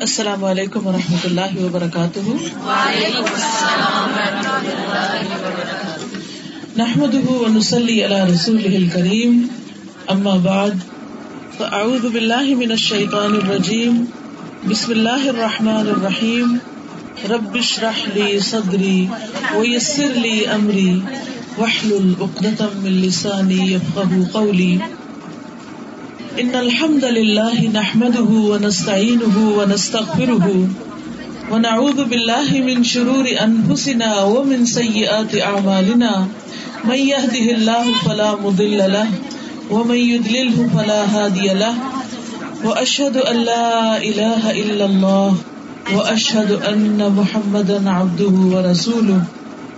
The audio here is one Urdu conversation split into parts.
السلام علیکم و رحمۃ اللہ وبرکاتہ۔ نحمد ونسلی علی رسول کریم اما بعد فاعوذ باللہ من الشیطان الرجیم بسم اللہ الرحمن الرحیم۔ رب اشرح لی صدری ویسر لی امری واحلل عقدۃ من لسانی یفقهوا قولی۔ ان الحمد لله نحمده ونستعينه ونستغفره ونعوذ بالله من شرور انفسنا ومن سيئات اعمالنا من يهده الله فلا مضل له، ومن يضلله فلا هادي له. واشهد ان لا اله الا الله واشهد ان محمدا عبده ورسوله.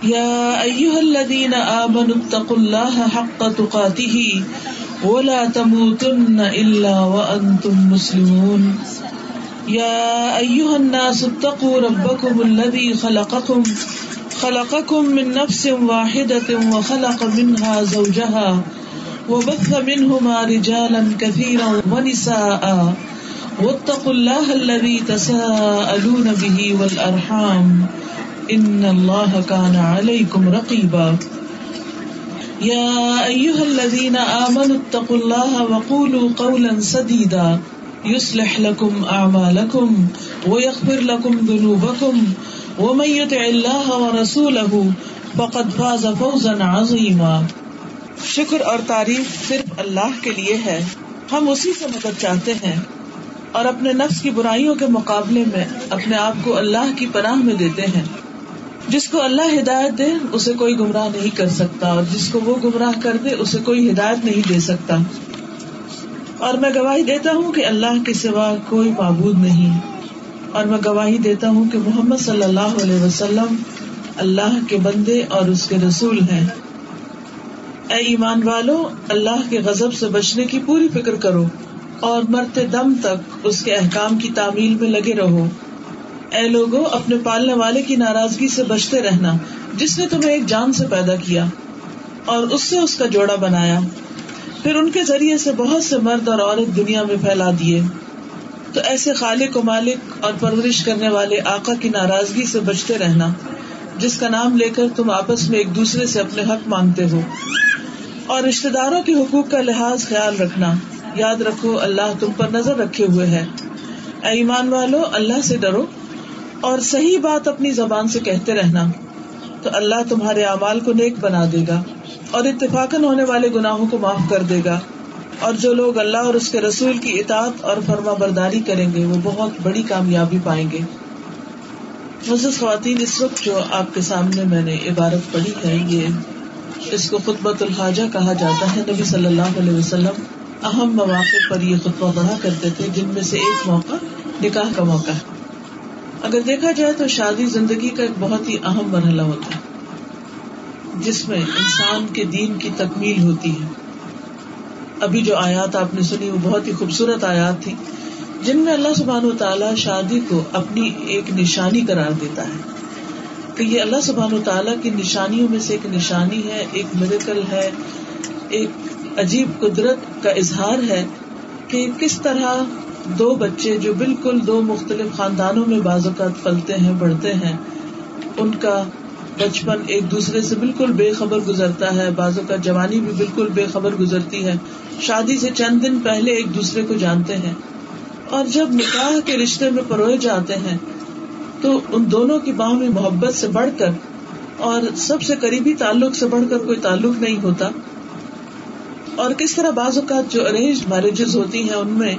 يا ايها الذين امنوا اتقوا الله حق تقاته ولا تموتن الا وانتم مسلمون. يا ايها الناس اتقوا ربكم الذي خلقكم خلقكم من نفس واحدة وخلق منها زوجها وبث منهما رجالا كثيرا ونساء. واتقوا الله الذي تساءلون به والارحام ان الله كان عليكم رقيبا. يا أيها الذين آمنوا اتقوا الله وقولوا قولا سديدا. يصلح لكم أعمالكم ويغفر لكم ذنوبكم. ومن يطع الله ورسوله فقد فاز فوزا عظيما. شکر اور تعریف صرف اللہ کے لیے ہے. ہم اسی سے مدد چاہتے ہیں اور اپنے نفس کی برائیوں کے مقابلے میں اپنے آپ کو اللہ کی پناہ میں دیتے ہیں. جس کو اللہ ہدایت دے، اسے کوئی گمراہ نہیں کر سکتا۔ اور جس کو وہ گمراہ کر دے، اسے کوئی ہدایت نہیں دے سکتا۔ اور میں گواہی دیتا ہوں کہ اللہ کے سوا کوئی معبود نہیں۔ اور میں گواہی دیتا ہوں کہ محمد صلی اللہ علیہ وسلم اللہ کے بندے اور اس کے رسول ہیں۔ اے ایمان والو، اللہ کے غزب سے بچنے کی پوری فکر کرو اور مرتے دم تک اس کے احکام کی تعمیل میں لگے رہو۔ اے لوگو، اپنے پالنے والے کی ناراضگی سے بچتے رہنا، جس نے تمہیں ایک جان سے پیدا کیا اور اس سے اس کا جوڑا بنایا۔ پھر ان کے ذریعے سے بہت سے مرد اور عورت دنیا میں پھیلا دیے۔ تو ایسے خالق و مالک اور پرورش کرنے والے آقا کی ناراضگی سے بچتے رہنا، جس کا نام لے کر تم آپس میں ایک دوسرے سے اپنے حق مانگتے ہو۔ اور رشتے داروں کے حقوق کا لحاظ خیال رکھنا۔ یاد رکھو، اللہ تم پر نظر رکھے ہوئے ہے۔ اے ایمان والو، اللہ سے ڈرو۔ اور صحیح بات اپنی زبان سے کہتے رہنا تو اللہ تمہارے اعمال کو نیک بنا دے گا اور اتفاق ہونے والے گناہوں کو معاف کر دے گا اور جو لوگ اللہ اور اس کے رسول کی اطاعت اور فرما برداری کریں گے، وہ بہت بڑی کامیابی پائیں گے۔ مزید خواتین، اس وقت جو آپ کے سامنے میں نے عبارت پڑھی ہے، یہ اس کو خطبۃ الحاجہ کہا جاتا ہے۔ نبی صلی اللہ علیہ وسلم اہم مواقع پر یہ خطبہ پڑھا کرتے تھے، جن میں سے ایک موقع نکاح کا موقع ہے۔ اگر دیکھا جائے تو شادی زندگی کا ایک بہت ہی اہم مرحلہ ہوتا ہے، جس میں انسان کے دین کی تکمیل ہوتی ہے۔ ابھی جو آیات آپ نے سنی، وہ بہت ہی خوبصورت آیات تھی جن میں اللہ سبحان و تعالیٰ شادی کو اپنی ایک نشانی قرار دیتا ہے۔ کہ یہ اللہ سبحان و تعالیٰ کی نشانیوں میں سے ایک نشانی ہے، ایک میریکل ہے، ایک عجیب قدرت کا اظہار ہے کہ کس طرح دو بچے جو بالکل دو مختلف خاندانوں میں بعض اوقات پلتے ہیں، بڑھتے ہیں، ان کا بچپن ایک دوسرے سے بالکل بے خبر گزرتا ہے بازو کا جوانی بھی بالکل بے خبر گزرتی ہے۔ شادی سے چند دن پہلے ایک دوسرے کو جانتے ہیں۔ اور جب نکاح کے رشتے میں پروئے جاتے ہیں، تو ان دونوں کی باہوں میں محبت سے بڑھ کر اور سب سے قریبی تعلق سے بڑھ کر کوئی تعلق نہیں ہوتا۔ اور کس طرح بعض اوقات جو ارینج میرجز ہوتی ہیں، ان میں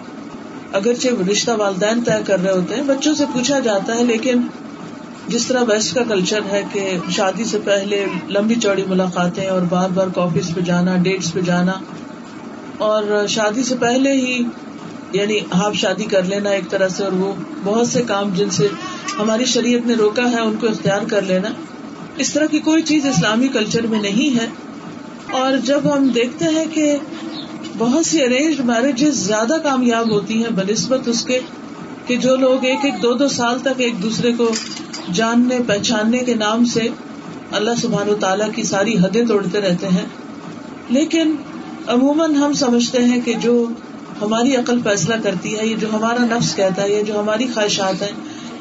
اگرچہ رشتہ والدین طے کر رہے ہوتے ہیں، بچوں سے پوچھا جاتا ہے، لیکن جس طرح ویسٹ کا کلچر ہے کہ شادی سے پہلے لمبی چوڑی ملاقاتیں اور بار بار کافیز پہ جانا ڈیٹس پہ جانا، اور شادی سے پہلے ہی یعنی ہاف شادی کر لینا ایک طرح سے، اور وہ بہت سے کام جن سے ہماری شریعت نے روکا ہے، ان کو اختیار کر لینا۔ اس طرح کی کوئی چیز اسلامی کلچر میں نہیں ہے۔ اور جب ہم دیکھتے ہیں کہ بہت سی ارینج میرجز زیادہ کامیاب ہوتی ہیں، بنسبت اس کے کہ جو لوگ ایک ایک دو دو سال تک ایک دوسرے کو جاننے، پہچاننے کے نام سے اللہ سبحان و تعالیٰ کی ساری حدیں توڑتے رہتے ہیں۔ لیکن عموماً ہم سمجھتے ہیں کہ جو ہماری عقل فیصلہ کرتی ہے، یا جو ہمارا نفس کہتا ہے، یا جو ہماری خواہشات ہیں،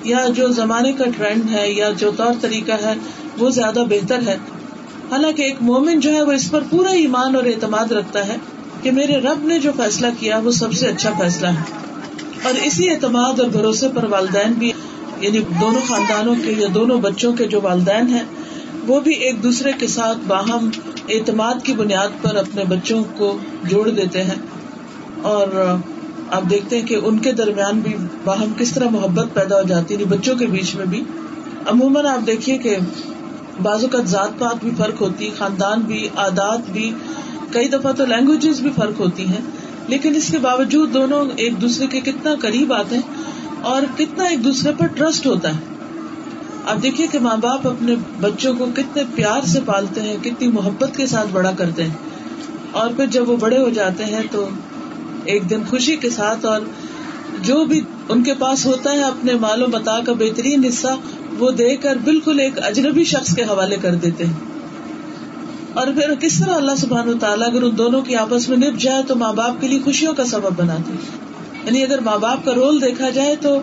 یا جو زمانے کا ٹرینڈ ہے، یا جو طور طریقہ ہے، وہ زیادہ بہتر ہے۔ حالانکہ ایک مومن جو ہے، وہ اس پر پورا ایمان اور اعتماد رکھتا ہے۔ کہ میرے رب نے جو فیصلہ کیا وہ سب سے اچھا فیصلہ ہے۔ اور اسی اعتماد اور بھروسے پر والدین بھی یعنی دونوں خاندانوں کے یا دونوں بچوں کے جو والدین ہیں، وہ بھی ایک دوسرے کے ساتھ باہم اعتماد کی بنیاد پر اپنے بچوں کو جوڑ دیتے ہیں۔ اور آپ دیکھتے ہیں کہ ان کے درمیان بھی باہم کس طرح محبت پیدا ہو جاتی ہے یعنی بچوں کے بیچ میں بھی۔ عموماً آپ دیکھیے کہ بازو کا ذات پات بھی فرق ہوتی، خاندان بھی، عادات بھی کئی دفعہ تو لینگویجز بھی فرق ہوتی ہیں، لیکن اس کے باوجود دونوں ایک دوسرے کے کتنا قریب آتے ہیں اور کتنا ایک دوسرے پر ٹرسٹ ہوتا ہے۔ اب دیکھیے کہ ماں باپ اپنے بچوں کو کتنے پیار سے پالتے ہیں، کتنی محبت کے ساتھ بڑا کرتے ہیں۔ اور پھر جب وہ بڑے ہو جاتے ہیں تو ایک دن خوشی کے ساتھ اور جو بھی ان کے پاس ہوتا ہے اپنے مال و متا کا بہترین حصہ وہ دے کر بالکل ایک اجنبی شخص کے حوالے کر دیتے ہیں۔ اور پھر کس طرح اللہ سبحان و تعالیٰ اگر ان دونوں کی آپس میں نپ جائے تو ماں باپ کے لیے خوشیوں کا سبب بناتے یعنی اگر ماں باپ کا رول دیکھا جائے تو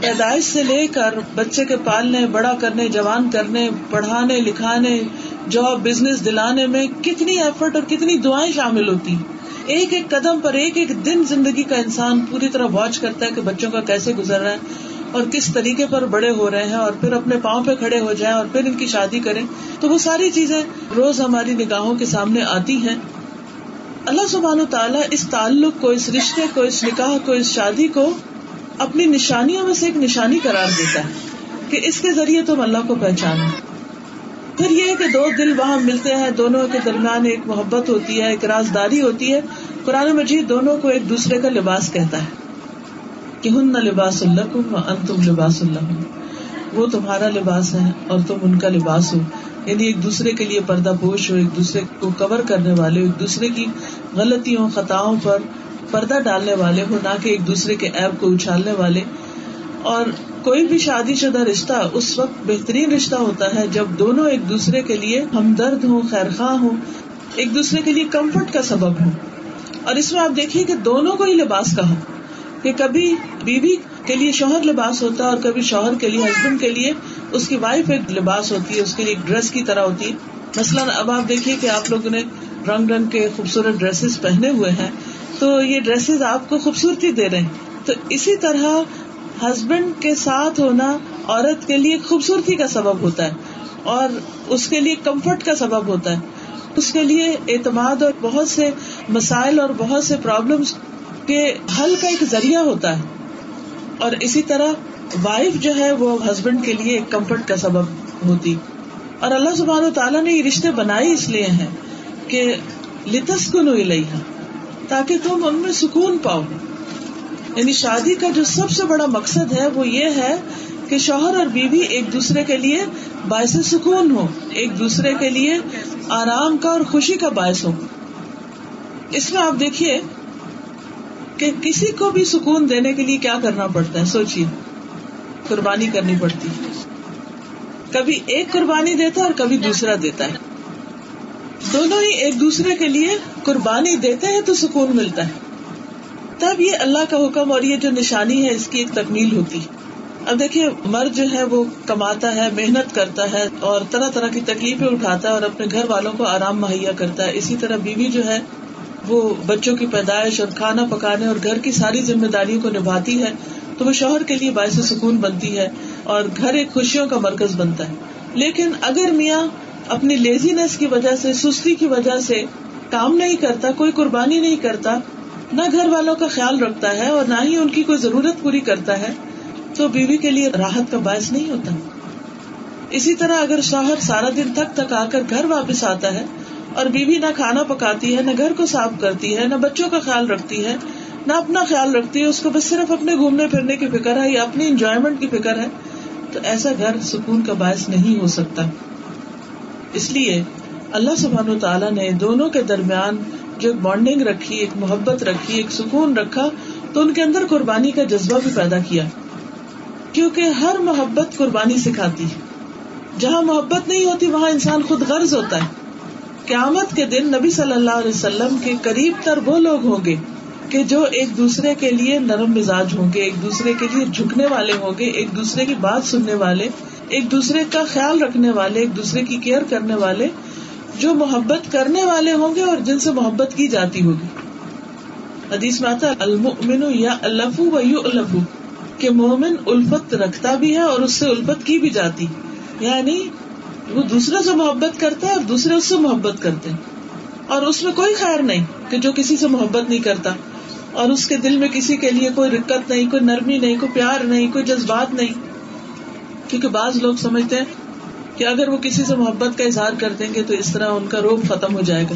پیدائش سے لے کر بچے کے پالنے، بڑا کرنے، جوان کرنے، پڑھانے، لکھانے، جاب بزنس دلانے میں کتنی ایفرٹ اور کتنی دعائیں شامل ہوتی ایک ایک قدم پر ایک ایک دن زندگی کا انسان پوری طرح واچ کرتا ہے کہ بچوں کا کیسے گزر رہا ہے۔ اور کس طریقے پر بڑے ہو رہے ہیں اور پھر اپنے پاؤں پہ کھڑے ہو جائیں اور پھر ان کی شادی کریں، تو وہ ساری چیزیں روز ہماری نگاہوں کے سامنے آتی ہیں۔ اللہ سبحان و تعالیٰ اس تعلق کو، اس رشتے کو، اس نکاح کو، اس شادی کو اپنی نشانیوں میں سے ایک نشانی قرار دیتا ہے کہ اس کے ذریعے تم اللہ کو پہچانو۔ پھر یہ کہ دو دل وہاں ملتے ہیں، دونوں کے درمیان ایک محبت ہوتی ہے، ایک رازداری ہوتی ہے۔ قرآن مجید دونوں کو ایک دوسرے کا لباس کہتا ہے۔ کہ ہن نہ لباس اللہ ان تم لباس اللہ وہ تمہارا لباس ہے اور تم ان کا لباس ہو۔ یعنی ایک دوسرے کے لیے پردہ پوش ہو، ایک دوسرے کو کور کرنے والے ایک دوسرے کی غلطیوں، خطاؤں پر پردہ ڈالنے والے ہو، نہ کہ ایک دوسرے کے ایپ کو اچھالنے والے۔ اور کوئی بھی شادی شدہ رشتہ اس وقت بہترین رشتہ ہوتا ہے جب دونوں ایک دوسرے کے لیے ہمدرد ہوں خیر خواہ ہوں، ایک دوسرے کے لیے کمفرٹ کا سبب ہوں۔ اور اس میں آپ دیکھیے کہ دونوں کو ہی لباس کا ہو کہ کبھی بیوی کے لیے شوہر لباس ہوتا ہے اور کبھی شوہر کے لیے ہسبینڈ کے لیے اس کی وائف ایک لباس ہوتی ہے، اس کے لیے ایک ڈریس کی طرح ہوتی ہے۔ مثلاً اب آپ دیکھیے کہ آپ لوگوں نے رنگ رنگ کے خوبصورت ڈریسز پہنے ہوئے ہیں، تو یہ ڈریسز آپ کو خوبصورتی دے رہے ہیں۔ تو اسی طرح ہسبینڈ کے ساتھ ہونا عورت کے لیے خوبصورتی کا سبب ہوتا ہے اور اس کے لیے کمفرٹ کا سبب ہوتا ہے۔ اس کے لیے اعتماد اور بہت سے مسائل اور بہت سے پرابلمس کے حل کا ایک ذریعہ ہوتا ہے۔ اور اسی طرح وائف جو ہے وہ ہسبینڈ کے لیے ایک کمفرٹ کا سبب ہوتی۔ اور اللہ سبحانہ تعالیٰ نے یہ رشتے بنائے اس لیے ہیں کہ لتس کو تاکہ تم ان میں سکون پاؤ۔ یعنی شادی کا جو سب سے بڑا مقصد ہے وہ یہ ہے کہ شوہر اور بیوی ایک دوسرے کے لیے باعث سکون ہو ایک دوسرے کے لیے آرام کا اور خوشی کا باعث ہو اس میں آپ دیکھیے کہ کسی کو بھی سکون دینے کے لیے کیا کرنا پڑتا ہے؟ سوچیے، قربانی کرنی پڑتی کبھی ایک قربانی دیتا ہے اور کبھی دوسرا دیتا ہے۔ دونوں ہی ایک دوسرے کے لیے قربانی دیتے ہیں تو سکون ملتا ہے۔ تب یہ اللہ کا حکم اور یہ جو نشانی ہے، اس کی ایک تکمیل ہوتی اب دیکھیے مرد جو ہے، وہ کماتا ہے، محنت کرتا ہے اور طرح طرح کی تکلیفیں اٹھاتا ہے اور اپنے گھر والوں کو آرام مہیا کرتا ہے۔ اسی طرح بیوی جو ہے وہ بچوں کی پیدائش اور کھانا پکانے اور گھر کی ساری ذمہ داریوں کو نبھاتی ہے، تو وہ شوہر کے لیے باعث سکون بنتی ہے اور گھر ایک خوشیوں کا مرکز بنتا ہے۔ لیکن اگر میاں اپنی لیزینس کی وجہ سے، سستی کی وجہ سے کام نہیں کرتا، کوئی قربانی نہیں کرتا، نہ گھر والوں کا خیال رکھتا ہے اور نہ ہی ان کی کوئی ضرورت پوری کرتا ہے، تو بیوی کے لیے راحت کا باعث نہیں ہوتا۔ اسی طرح اگر شوہر سارا دن تک تک آ کر گھر واپس آتا ہے اور بیوی نہ کھانا پکاتی ہے، نہ گھر کو صاف کرتی ہے، نہ بچوں کا خیال رکھتی ہے، نہ اپنا خیال رکھتی ہے، اس کو بس صرف اپنے گھومنے پھرنے کی فکر ہے، یا اپنی انجوائےمنٹ کی فکر ہے۔ تو ایسا گھر سکون کا باعث نہیں ہو سکتا۔ اس لیے اللہ سبحان و تعالیٰ نے دونوں کے درمیان جو ایک بانڈنگ رکھی، ایک محبت رکھی، ایک سکون رکھا، تو ان کے اندر قربانی کا جذبہ بھی پیدا کیا۔ کیونکہ ہر محبت قربانی سکھاتی جہاں محبت نہیں ہوتی، وہاں انسان خود غرض ہوتا ہے۔ قیامت کے دن نبی صلی اللہ علیہ وسلم کے قریب تر وہ لوگ ہوں گے کہ جو ایک دوسرے کے لیے نرم مزاج ہوں گے، ایک دوسرے کے لیے جھکنے والے ہوں گے، ایک دوسرے کی بات سننے والے، ایک دوسرے کا خیال رکھنے والے، ایک دوسرے کی کیئر کرنے والے، جو محبت کرنے والے ہوں گے اور جن سے محبت کی جاتی ہوگی۔ حدیث میں آتا المؤمن یا الفو و یو الفو کہ مومن الفت رکھتا بھی ہے اور اس سے الفت کی بھی جاتی۔ یعنی وہ دوسرے سے محبت کرتا ہے اور دوسرے اس سے محبت کرتے ہیں۔ اور اس میں کوئی خیر نہیں کہ جو کسی سے محبت نہیں کرتا۔ اور اس کے دل میں کسی کے لیے کوئی رکت نہیں، کوئی نرمی نہیں، کوئی پیار نہیں، کوئی جذبات نہیں۔ کیونکہ بعض لوگ سمجھتے ہیں کہ اگر وہ کسی سے محبت کا اظہار کر دیں گے تو اس طرح ان کا روپ ختم ہو جائے گا۔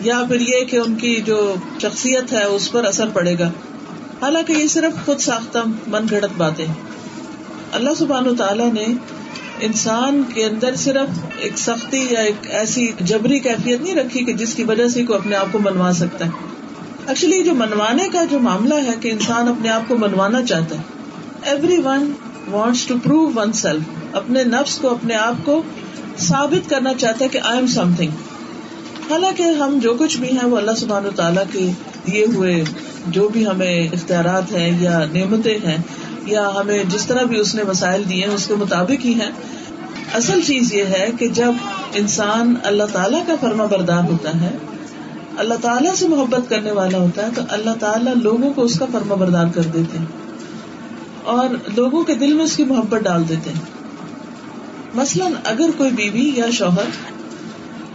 یا پھر یہ کہ ان کی جو شخصیت ہے اس پر اثر پڑے گا۔ حالانکہ یہ صرف خود ساختہ من گھڑت باتیں۔ اللہ سبحان تعالیٰ نے انسان کے اندر صرف ایک سختی یا ایک ایسی جبری کیفیت نہیں رکھی کہ جس کی وجہ سے کوئی اپنے آپ کو منوا سکتا ہے۔ ایکچولی جو منوانے کا جو معاملہ ہے کہ انسان اپنے آپ کو منوانا چاہتا ہے۔ Everyone wants to prove oneself اپنے نفس کو، اپنے آپ کو ثابت کرنا چاہتا ہے کہ آئی ایم سم تھنگ حالانکہ ہم جو کچھ بھی ہیں، وہ اللہ سبحان و تعالیٰ کے دیے ہوئے جو بھی ہمیں اختیارات ہیں یا نعمتیں ہیں یا ہمیں جس طرح بھی اس نے وسائل دیے ہیں، اس کے مطابق ہی ہیں۔ اصل چیز یہ ہے کہ جب انسان اللہ تعالیٰ کا فرما بردار ہوتا ہے، اللہ تعالیٰ سے محبت کرنے والا ہوتا ہے، تو اللہ تعالیٰ لوگوں کو اس کا فرما بردار کر دیتے ہیں۔ اور لوگوں کے دل میں اس کی محبت ڈال دیتے ہیں۔ مثلاً اگر کوئی بیوی یا شوہر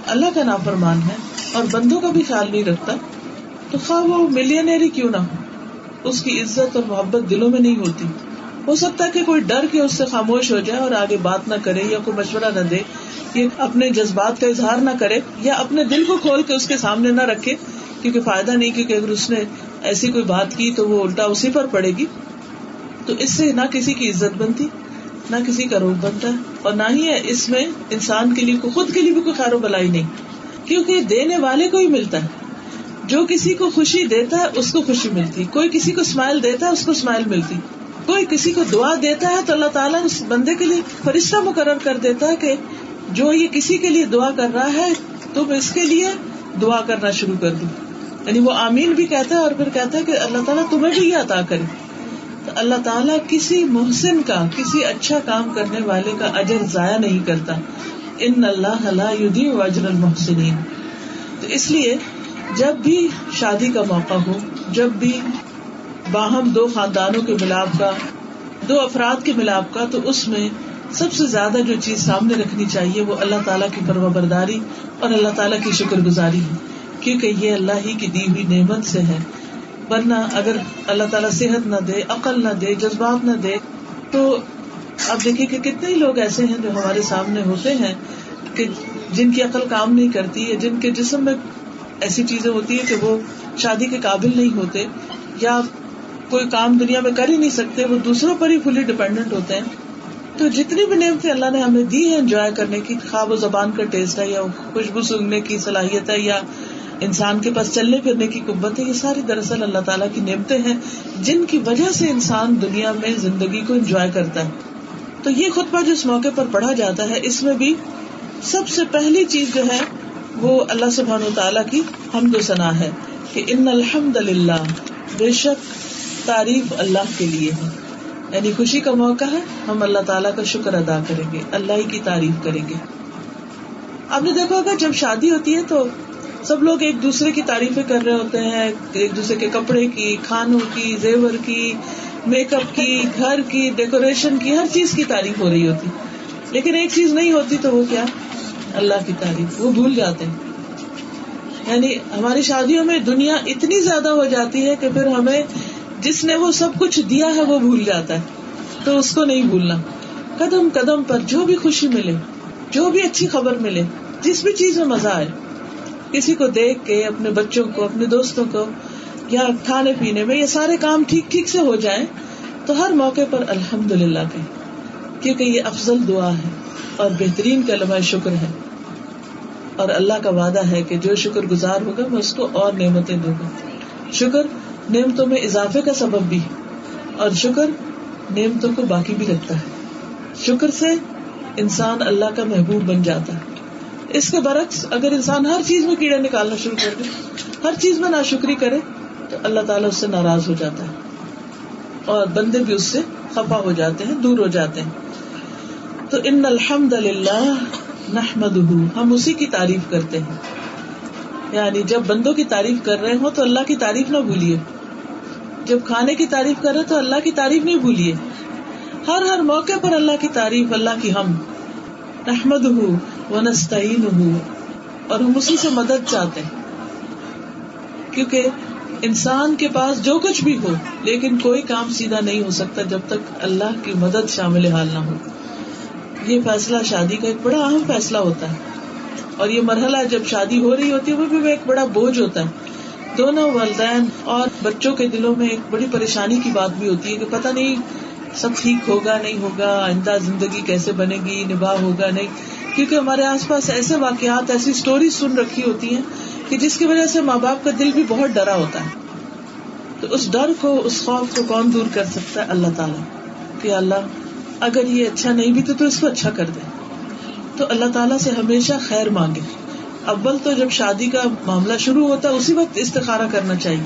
اللہ کا نافرمان ہے اور بندوں کا بھی خیال نہیں رکھتا، تو خواہ وہ ملینئر ہی کیوں نہ ہو۔ اس کی عزت اور محبت دلوں میں نہیں ہوتی۔ ہو سکتا ہے کہ کوئی ڈر کے اس سے خاموش ہو جائے اور آگے بات نہ کرے یا کوئی مشورہ نہ دے اپنے جذبات کا اظہار نہ کرے یا اپنے دل کو کھول کے اس کے سامنے نہ رکھے، کیونکہ فائدہ نہیں، کیونکہ اگر اس نے ایسی کوئی بات کی تو وہ الٹا اسی پر پڑے گی۔ تو اس سے نہ کسی کی عزت بنتی، نہ کسی کا روپ بنتا ہے اور نہ ہی ہے اس میں انسان کے لیے خود کے لیے بھی کوئی خیر و بلائی نہیں۔ کیونکہ دینے والے کو ہی ملتا ہے۔ جو کسی کو خوشی دیتا ہے، اس کو خوشی ملتی۔ کوئی کسی کو اسمائل دیتا ہے، اس کو اسمائل ملتی۔ کوئی کسی کو دعا دیتا ہے تو اللہ تعالیٰ اس بندے کے لیے فرشتہ مقرر کر دیتا ہے کہ جو یہ کسی کے لیے دعا کر رہا ہے، تم اس کے لیے دعا کرنا شروع کر دوں یعنی وہ آمین بھی کہتا ہے اور پھر کہتا ہے کہ اللہ تعالیٰ تمہیں بھی یہ عطا کرے۔ تو اللہ تعالیٰ کسی محسن کا، کسی اچھا کام کرنے والے کا اجر ضائع نہیں کرتا۔ ان اللہ یدی اجر المحسنین۔ تو اس لیے جب بھی شادی کا موقع ہو، جب بھی باہم دو خاندانوں کے ملاپ کا، دو افراد کے ملاپ کا، تو اس میں سب سے زیادہ جو چیز سامنے رکھنی چاہیے وہ اللہ تعالیٰ کی فرما برداری اور اللہ تعالیٰ کی شکر گزاری ہے۔ کیونکہ یہ اللہ ہی کی دی ہوئی نعمت سے ہے۔ ورنہ اگر اللہ تعالیٰ صحت نہ دے، عقل نہ دے، جذبات نہ دے، تو آپ دیکھیے کہ کتنے ہی لوگ ایسے ہیں جو ہمارے سامنے ہوتے ہیں کہ جن کی عقل کام نہیں کرتی ہے جن کے جسم میں ایسی چیزیں ہوتی ہیں کہ وہ شادی کے قابل نہیں ہوتے یا کوئی کام دنیا میں کر ہی نہیں سکتے، وہ دوسروں پر ہی فلی ڈپینڈنٹ ہوتے ہیں۔ تو جتنی بھی نعمتیں اللہ نے ہمیں دی ہے انجوائے کرنے کی، خواب و زبان کا ٹیسٹ ہے یا خوشبو سنگنے کی صلاحیت ہے یا انسان کے پاس چلنے پھرنے کی قبت ہے، یہ ساری دراصل اللہ تعالیٰ کی نعمتیں ہیں جن کی وجہ سے انسان دنیا میں زندگی کو انجوائے کرتا ہے۔ تو یہ خطبہ جو اس موقع پر پڑھا جاتا ہے، اس میں بھی سب سے پہلی چیز جو ہے وہ اللہ سبحان و تعالیٰ کی حمد و ثنا ہے کہ ان الحمد للہ بے شک تعریف اللہ کے لیے ہے۔ یعنی خوشی کا موقع ہے، ہم اللہ تعالیٰ کا شکر ادا کریں گے، اللہ ہی کی تعریف کریں گے۔ آپ نے دیکھا ہوگا، جب شادی ہوتی ہے تو سب لوگ ایک دوسرے کی تعریفیں کر رہے ہوتے ہیں، ایک دوسرے کے کپڑے کی، کھانوں کی، زیور کی، میک اپ کی، گھر کی، ڈیکوریشن کی، ہر چیز کی تعریف ہو رہی ہوتی۔ لیکن ایک چیز نہیں ہوتی تو وہ کیا؟ اللہ کی تعریف، وہ بھول جاتے ہیں۔ یعنی ہماری شادیوں میں دنیا اتنی زیادہ ہو جاتی ہے کہ پھر ہمیں جس نے وہ سب کچھ دیا ہے، وہ بھول جاتا ہے۔ تو اس کو نہیں بھولنا۔ قدم قدم پر جو بھی خوشی ملے، جو بھی اچھی خبر ملے، جس بھی چیز میں مزہ آئے، کسی کو دیکھ کے، اپنے بچوں کو، اپنے دوستوں کو، یا کھانے پینے میں یہ سارے کام ٹھیک ٹھیک سے ہو جائیں، تو ہر موقع پر الحمد للہ کہ کیونکہ یہ افضل دعا ہے۔ اور بہترین کلمہ شکر ہے۔ اور اللہ کا وعدہ ہے کہ جو شکر گزار ہوگا، میں اس کو اور نعمتیں دوں گا۔ شکر نعمتوں میں اضافے کا سبب بھی اور شکر نعمتوں کو باقی بھی رکھتا ہے۔ شکر سے انسان اللہ کا محبوب بن جاتا ہے۔ اس کے برعکس اگر انسان ہر چیز میں کیڑے نکالنا شروع کر دے، ہر چیز میں ناشکری کرے، تو اللہ تعالیٰ اس سے ناراض ہو جاتا ہے۔ اور بندے بھی اس سے خفا ہو جاتے ہیں، دور ہو جاتے ہیں۔ تو ان الحمد للہ نحمد ہم اسی کی تعریف کرتے ہیں۔ یعنی جب بندوں کی تعریف کر رہے ہوں تو اللہ کی تعریف نہ بھولیے۔ جب کھانے کی تعریف کر رہے تو اللہ کی تعریف نہیں بھولیے۔ ہر ہر موقع پر اللہ کی تعریف، اللہ کی ہم۔ احمد ہوں و نستعین ہوں اور ہم اسی سے مدد چاہتے ہیں۔ کیونکہ انسان کے پاس جو کچھ بھی ہو، لیکن کوئی کام سیدھا نہیں ہو سکتا جب تک اللہ کی مدد شامل حال نہ ہو۔ یہ فیصلہ شادی کا ایک بڑا اہم فیصلہ ہوتا ہے۔ اور یہ مرحلہ جب شادی ہو رہی ہوتی ہے، وہ بھی ایک بڑا بوجھ ہوتا ہے۔ دونوں والدین اور بچوں کے دلوں میں ایک بڑی پریشانی کی بات بھی ہوتی ہے کہ پتہ نہیں سب ٹھیک ہوگا، نہیں ہوگا، آئندہ زندگی کیسے بنے گی نباہ ہوگا، نہیں۔ کیونکہ ہمارے آس پاس ایسے واقعات، ایسی اسٹوری سن رکھی ہوتی ہیں کہ جس کی وجہ سے ماں باپ کا دل بھی بہت ڈرا ہوتا ہے۔ تو اس ڈر کو، اس خوف کو کون دور کر سکتا ہے؟ اللہ تعالیٰ۔ کہ اللہ اگر یہ اچھا نہیں بھی تو تو اس کو اچھا کر دے تو اللہ تعالیٰ سے ہمیشہ خیر مانگے۔ اول تو جب شادی کا معاملہ شروع ہوتا ہے، اسی وقت استخارہ کرنا چاہیے۔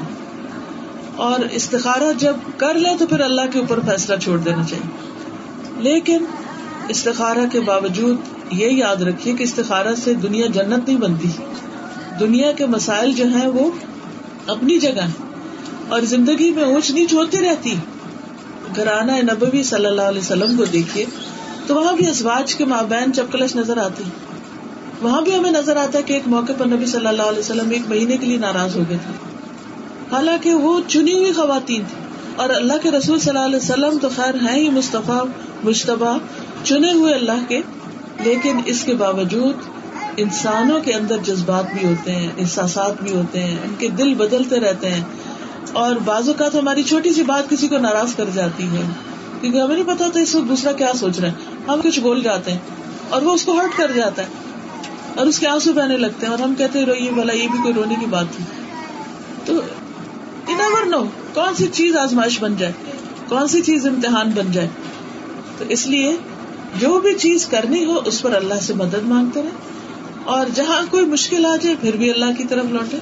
اور استخارہ جب کر لے تو پھر اللہ کے اوپر فیصلہ چھوڑ دینا چاہیے۔ لیکن استخارہ کے باوجود یہ یاد رکھیے کہ استخارہ سے دنیا جنت نہیں بنتی۔ دنیا کے مسائل جو ہیں وہ اپنی جگہ اور زندگی میں اونچ نیچ ہوتی رہتی۔ گھرانہ نبوی صلی اللہ علیہ وسلم کو دیکھیے، تو وہاں بھی ازواج کے ماں بہن چپکلش نظر آتی۔ وہاں بھی ہمیں نظر آتا ہے کہ ایک موقع پر نبی صلی اللہ علیہ وسلم ایک مہینے کے لیے ناراض ہو گئے تھے۔ حالانکہ وہ چنی ہوئی خواتین تھی اور اللہ کے رسول صلی اللہ علیہ وسلم تو خیر ہے ہی مصطفیٰ مشتبہ چنے ہوئے اللہ کے۔ لیکن اس کے باوجود انسانوں کے اندر جذبات بھی ہوتے ہیں، احساسات بھی ہوتے ہیں، ان کے دل بدلتے رہتے ہیں۔ اور بعض اوقات ہماری چھوٹی سی بات کسی کو ناراض کر جاتی ہے، کیونکہ ہمیں نہیں پتا ہوتا اس وقت دوسرا کیا سوچ رہے ہیں ہم کچھ بول جاتے ہیں اور وہ اس کو ہرٹ کر جاتا ہے اور اس کے آنسو بہنے لگتے ہیں اور ہم کہتے روئیے بھلا یہ بھی کوئی رونے کی بات تھی تو نیور نو کون سی چیز آزمائش بن جائے، کون سی چیز امتحان بن جائے۔ تو اس لیے جو بھی چیز کرنی ہو، اس پر اللہ سے مدد مانگتے رہے۔ اور جہاں کوئی مشکل آ جائے، پھر بھی اللہ کی طرف لوٹے۔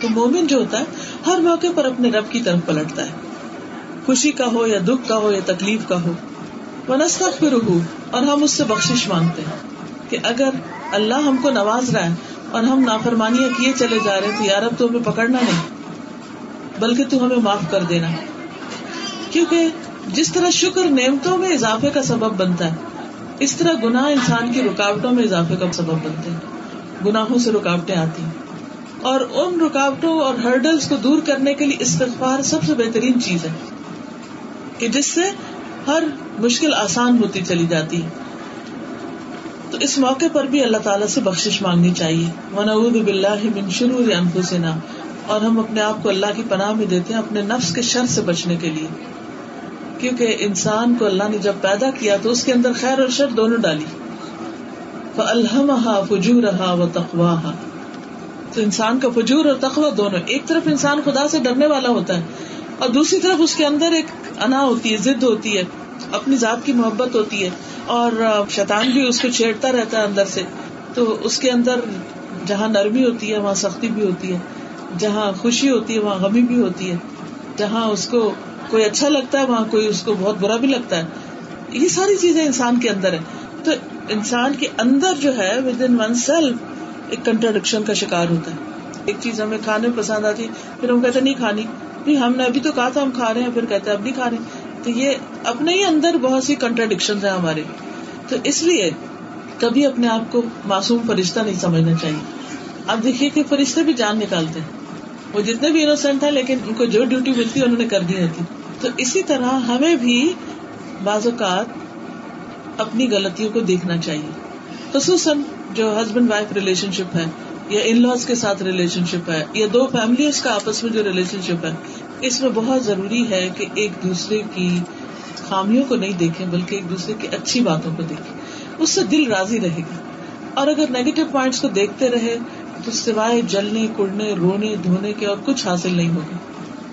تو مومن جو ہوتا ہے ہر موقع پر اپنے رب کی طرف پلٹتا ہے۔ خوشی کا ہو یا دکھ کا ہو یا تکلیف کا ہو ونستا پھر ہو اور ہم اس سے بخش مانگتے ہیں کہ اگر اللہ ہم کو نواز رہا ہے اور ہم نافرمانیاں کیے چلے جا رہے تو یار اب تو ہمیں پکڑنا نہیں، بلکہ تو ہمیں معاف کر دینا۔ کیونکہ جس طرح شکر نعمتوں میں اضافے کا سبب بنتا ہے، اس طرح گناہ انسان کی رکاوٹوں میں اضافے کا سبب بنتے ہیں۔ گناہوں سے رکاوٹیں آتی ہیں۔ اور ان رکاوٹوں اور ہرڈلس کو دور کرنے کے لیے استغفار سب سے بہترین چیز ہے کہ جس سے ہر مشکل آسان ہوتی چلی جاتی ہے۔ تو اس موقع پر بھی اللہ تعالیٰ سے بخش مانگنی چاہیے۔ ونعوذ باللہ من شرور انفسنا۔ اور ہم اپنے آپ کو اللہ کی پناہ میں دیتے ہیں اپنے نفس کے شر سے بچنے کے لیے۔ کیونکہ انسان کو اللہ نے جب پیدا کیا تو اس کے اندر خیر اور شر دونوں ڈالی۔ الحمہ فجور رہا تخواہ تو انسان کا فجور اور تخوا دونوں، ایک طرف انسان خدا سے ڈرنے والا ہوتا ہے اور دوسری طرف اس کے اندر ایک انا ہوتی ہے، ضد ہوتی ہے، اپنی ذات کی محبت ہوتی ہے اور شیطان بھی اس کو چھیڑتا رہتا ہے اندر سے۔ تو اس کے اندر جہاں نرمی ہوتی ہے، وہاں سختی بھی ہوتی ہے، جہاں خوشی ہوتی ہے، وہاں غمی بھی ہوتی ہے۔ جہاں اس کو کوئی اچھا لگتا ہے، وہاں کوئی اس کو بہت برا بھی لگتا ہے۔ یہ ساری چیزیں انسان کے اندر ہے تو انسان کے اندر جو ہے ود ان ون سیلف ایک کنٹراڈکشن کا شکار ہوتا ہے۔ ایک چیز ہمیں کھانے پسند آتی، پھر ہم کہتے نہیں کھانی۔ نہیں، ہم نے ابھی تو کہا تھا ہم کھا رہے ہیں، پھر کہتے اب نہیں کھا رہے تو یہ اپنے ہی اندر بہت سی کنٹراڈکشن ہیں ہمارے۔ تو اس لیے کبھی اپنے آپ کو معصوم فرشتہ نہیں سمجھنا چاہیے۔ اب دیکھیے کہ فرشتے بھی جان نکالتے ہیں۔ وہ جتنے بھی انوسینٹ ہیں، لیکن ان کو جو ڈیوٹی ملتی ہے، انہوں نے کر دی رہتی تو اسی طرح ہمیں بھی بعض اوقات اپنی غلطیوں کو دیکھنا چاہیے۔ خصوصاً جو ہسبینڈ وائف ریلیشن شپ ہے یا ان لوز کے ساتھ ریلیشن شپ ہے، یا دو فیملیز کا آپس میں جو ریلیشن شپ ہے، اس میں بہت ضروری ہے کہ ایک دوسرے کی خامیوں کو نہیں دیکھیں، بلکہ ایک دوسرے کی اچھی باتوں کو دیکھیں۔ اس سے دل راضی رہے گا۔ اور اگر نیگیٹو پوائنٹس کو دیکھتے رہے، تو سوائے جلنے، کڑنے، رونے، دھونے کے اور کچھ حاصل نہیں ہوگا۔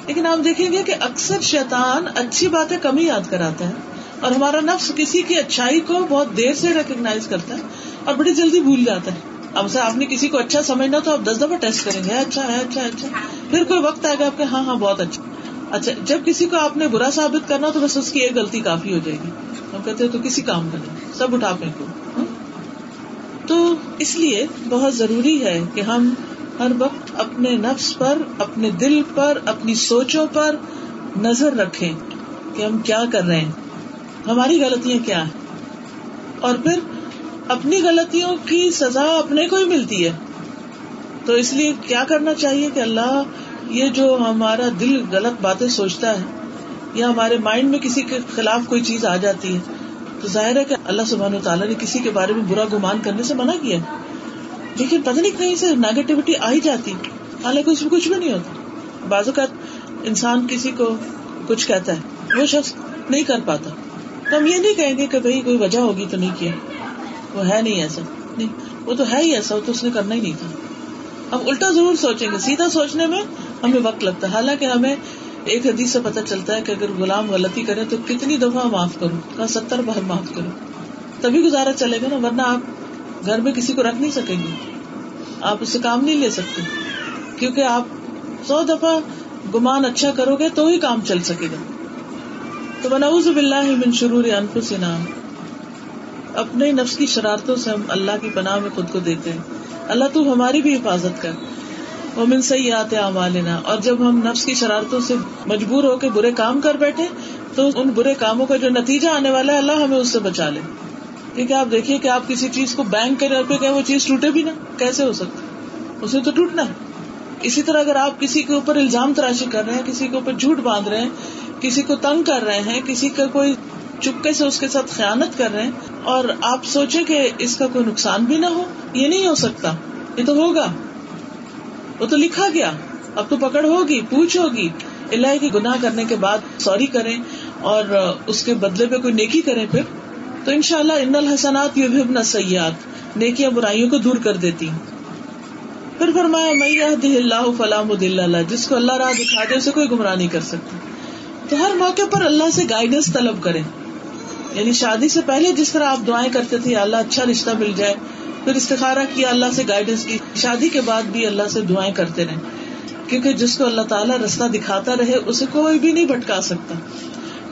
لیکن آپ دیکھیں گے کہ اکثر شیطان اچھی باتیں کم ہی یاد کراتا ہے۔ اور ہمارا نفس کسی کی اچھائی کو بہت دیر سے ریکگنائز کرتا ہے اور بڑی جلدی بھول جاتا ہے۔ اب سے آپ نے کسی کو اچھا سمجھنا تو آپ دس دفعہ ٹیسٹ کریں گے اچھا ہے اچھا اچھا پھر کوئی وقت آئے گا آپ کے ہاں ہاں بہت اچھا۔ اچھا جب کسی کو آپ نے برا ثابت کرنا تو بس اس کی ایک غلطی کافی ہو جائے گی۔ ہم کہتے ہیں تو کسی کام کا نہیں، سب اٹھا پھینکو ہاں؟ تو اس لیے بہت ضروری ہے کہ ہم ہر وقت اپنے نفس پر، اپنے دل پر، اپنی سوچوں پر نظر رکھیں کہ ہم کیا کر رہے ہیں۔ ہماری غلطیاں کیا ہیں؟ اور پھر اپنی غلطیوں کی سزا اپنے کو ہی ملتی ہے۔ تو اس لیے کیا کرنا چاہیے کہ اللہ یہ جو ہمارا دل غلط باتیں سوچتا ہے یا ہمارے مائنڈ میں کسی کے خلاف کوئی چیز آ جاتی ہے، تو ظاہر ہے کہ اللہ سبحان و تعالیٰ نے کسی کے بارے میں برا گمان کرنے سے منع کیا۔ لیکن پتہ نہیں کہیں سے نیگیٹیوٹی آ ہی جاتی۔ حالانکہ اس میں کچھ بھی نہیں ہوتا۔ بازو کا انسان کسی کو کچھ کہتا ہے، وہ شخص نہیں کر پاتا۔ تو ہم یہ نہیں کہیں گے کہ بھائی کوئی وجہ ہوگی تو نہیں کیا وہ ہے نہیں ایسا۔ نہیں، وہ تو ہے ہی ایسا، وہ تو اس نے کرنا ہی نہیں تھا۔ ہم الٹا ضرور سوچیں گے۔ سیدھا سوچنے میں ہمیں وقت لگتا ہے۔ حالانکہ ہمیں ایک حدیث سے پتہ چلتا ہے کہ اگر غلام غلطی کرے تو کتنی دفعہ معاف کروں۔ کہا ستر بار معاف کروں۔ تبھی گزارا چلے گا نا، ورنہ آپ گھر میں کسی کو رکھ نہیں سکیں گے۔ آپ اس سے کام نہیں لے سکتے۔ کیونکہ آپ سو دفعہ گمان اچھا کرو گے تو ہی کام چل سکے گا۔ تو بناؤز باللہ من شرور انفسنا. اپنے نفس کی شرارتوں سے ہم اللہ کی پناہ میں خود کو دیتے ہیں. اللہ تو ہماری بھی حفاظت کر. وہ من صحیح آتے عمالنا اور جب ہم نفس کی شرارتوں سے مجبور ہو کے برے کام کر بیٹھے، تو ان برے کاموں کا جو نتیجہ آنے والا ہے، اللہ ہمیں اس سے بچا لے. کیونکہ آپ دیکھیے کہ آپ کسی چیز کو بینک کے پہ کہ وہ چیز ٹوٹے بھی نا کیسے ہو سکتا اسے تو ٹوٹنا ہے. اسی طرح اگر آپ کسی کے اوپر الزام تراشی کر رہے ہیں، کسی کے اوپر جھوٹ باندھ رہے ہیں، کسی کو تنگ کر رہے ہیں، کسی کا کوئی چپکے سے اس کے ساتھ خیالت کر رہے ہیں، اور آپ سوچے کہ اس کا کوئی نقصان بھی نہ ہو، یہ نہیں ہو سکتا۔ یہ تو ہوگا۔ وہ تو لکھا گیا۔ اب تو پکڑ ہوگی، پوچھ ہوگی۔ اللہ کی گناہ کرنے کے بعد سوری کریں اور اس کے بدلے پہ کوئی نیکی کریں پھر۔ تو ان شاء اللہ ان الحسنات یہ بھی سیاحت نیکیاں برائیوں کو دور کر دیتی۔ پھر فرمایا میں اللہ فلام اللہ جس کو اللہ راہ دکھا دے، اسے کوئی گمراہ نہیں کر سکتا۔ تو ہر موقع پر اللہ سے گائیڈنس طلب کریں۔ یعنی شادی سے پہلے جس طرح آپ دعائیں کرتے تھے اللہ اچھا رشتہ مل جائے، پھر استخارا کیا، اللہ سے گائیڈنس کی۔ شادی کے بعد بھی اللہ سے دعائیں کرتے رہے کیونکہ جس کو اللہ تعالیٰ رستہ دکھاتا رہے، اسے کوئی بھی نہیں بھٹکا سکتا۔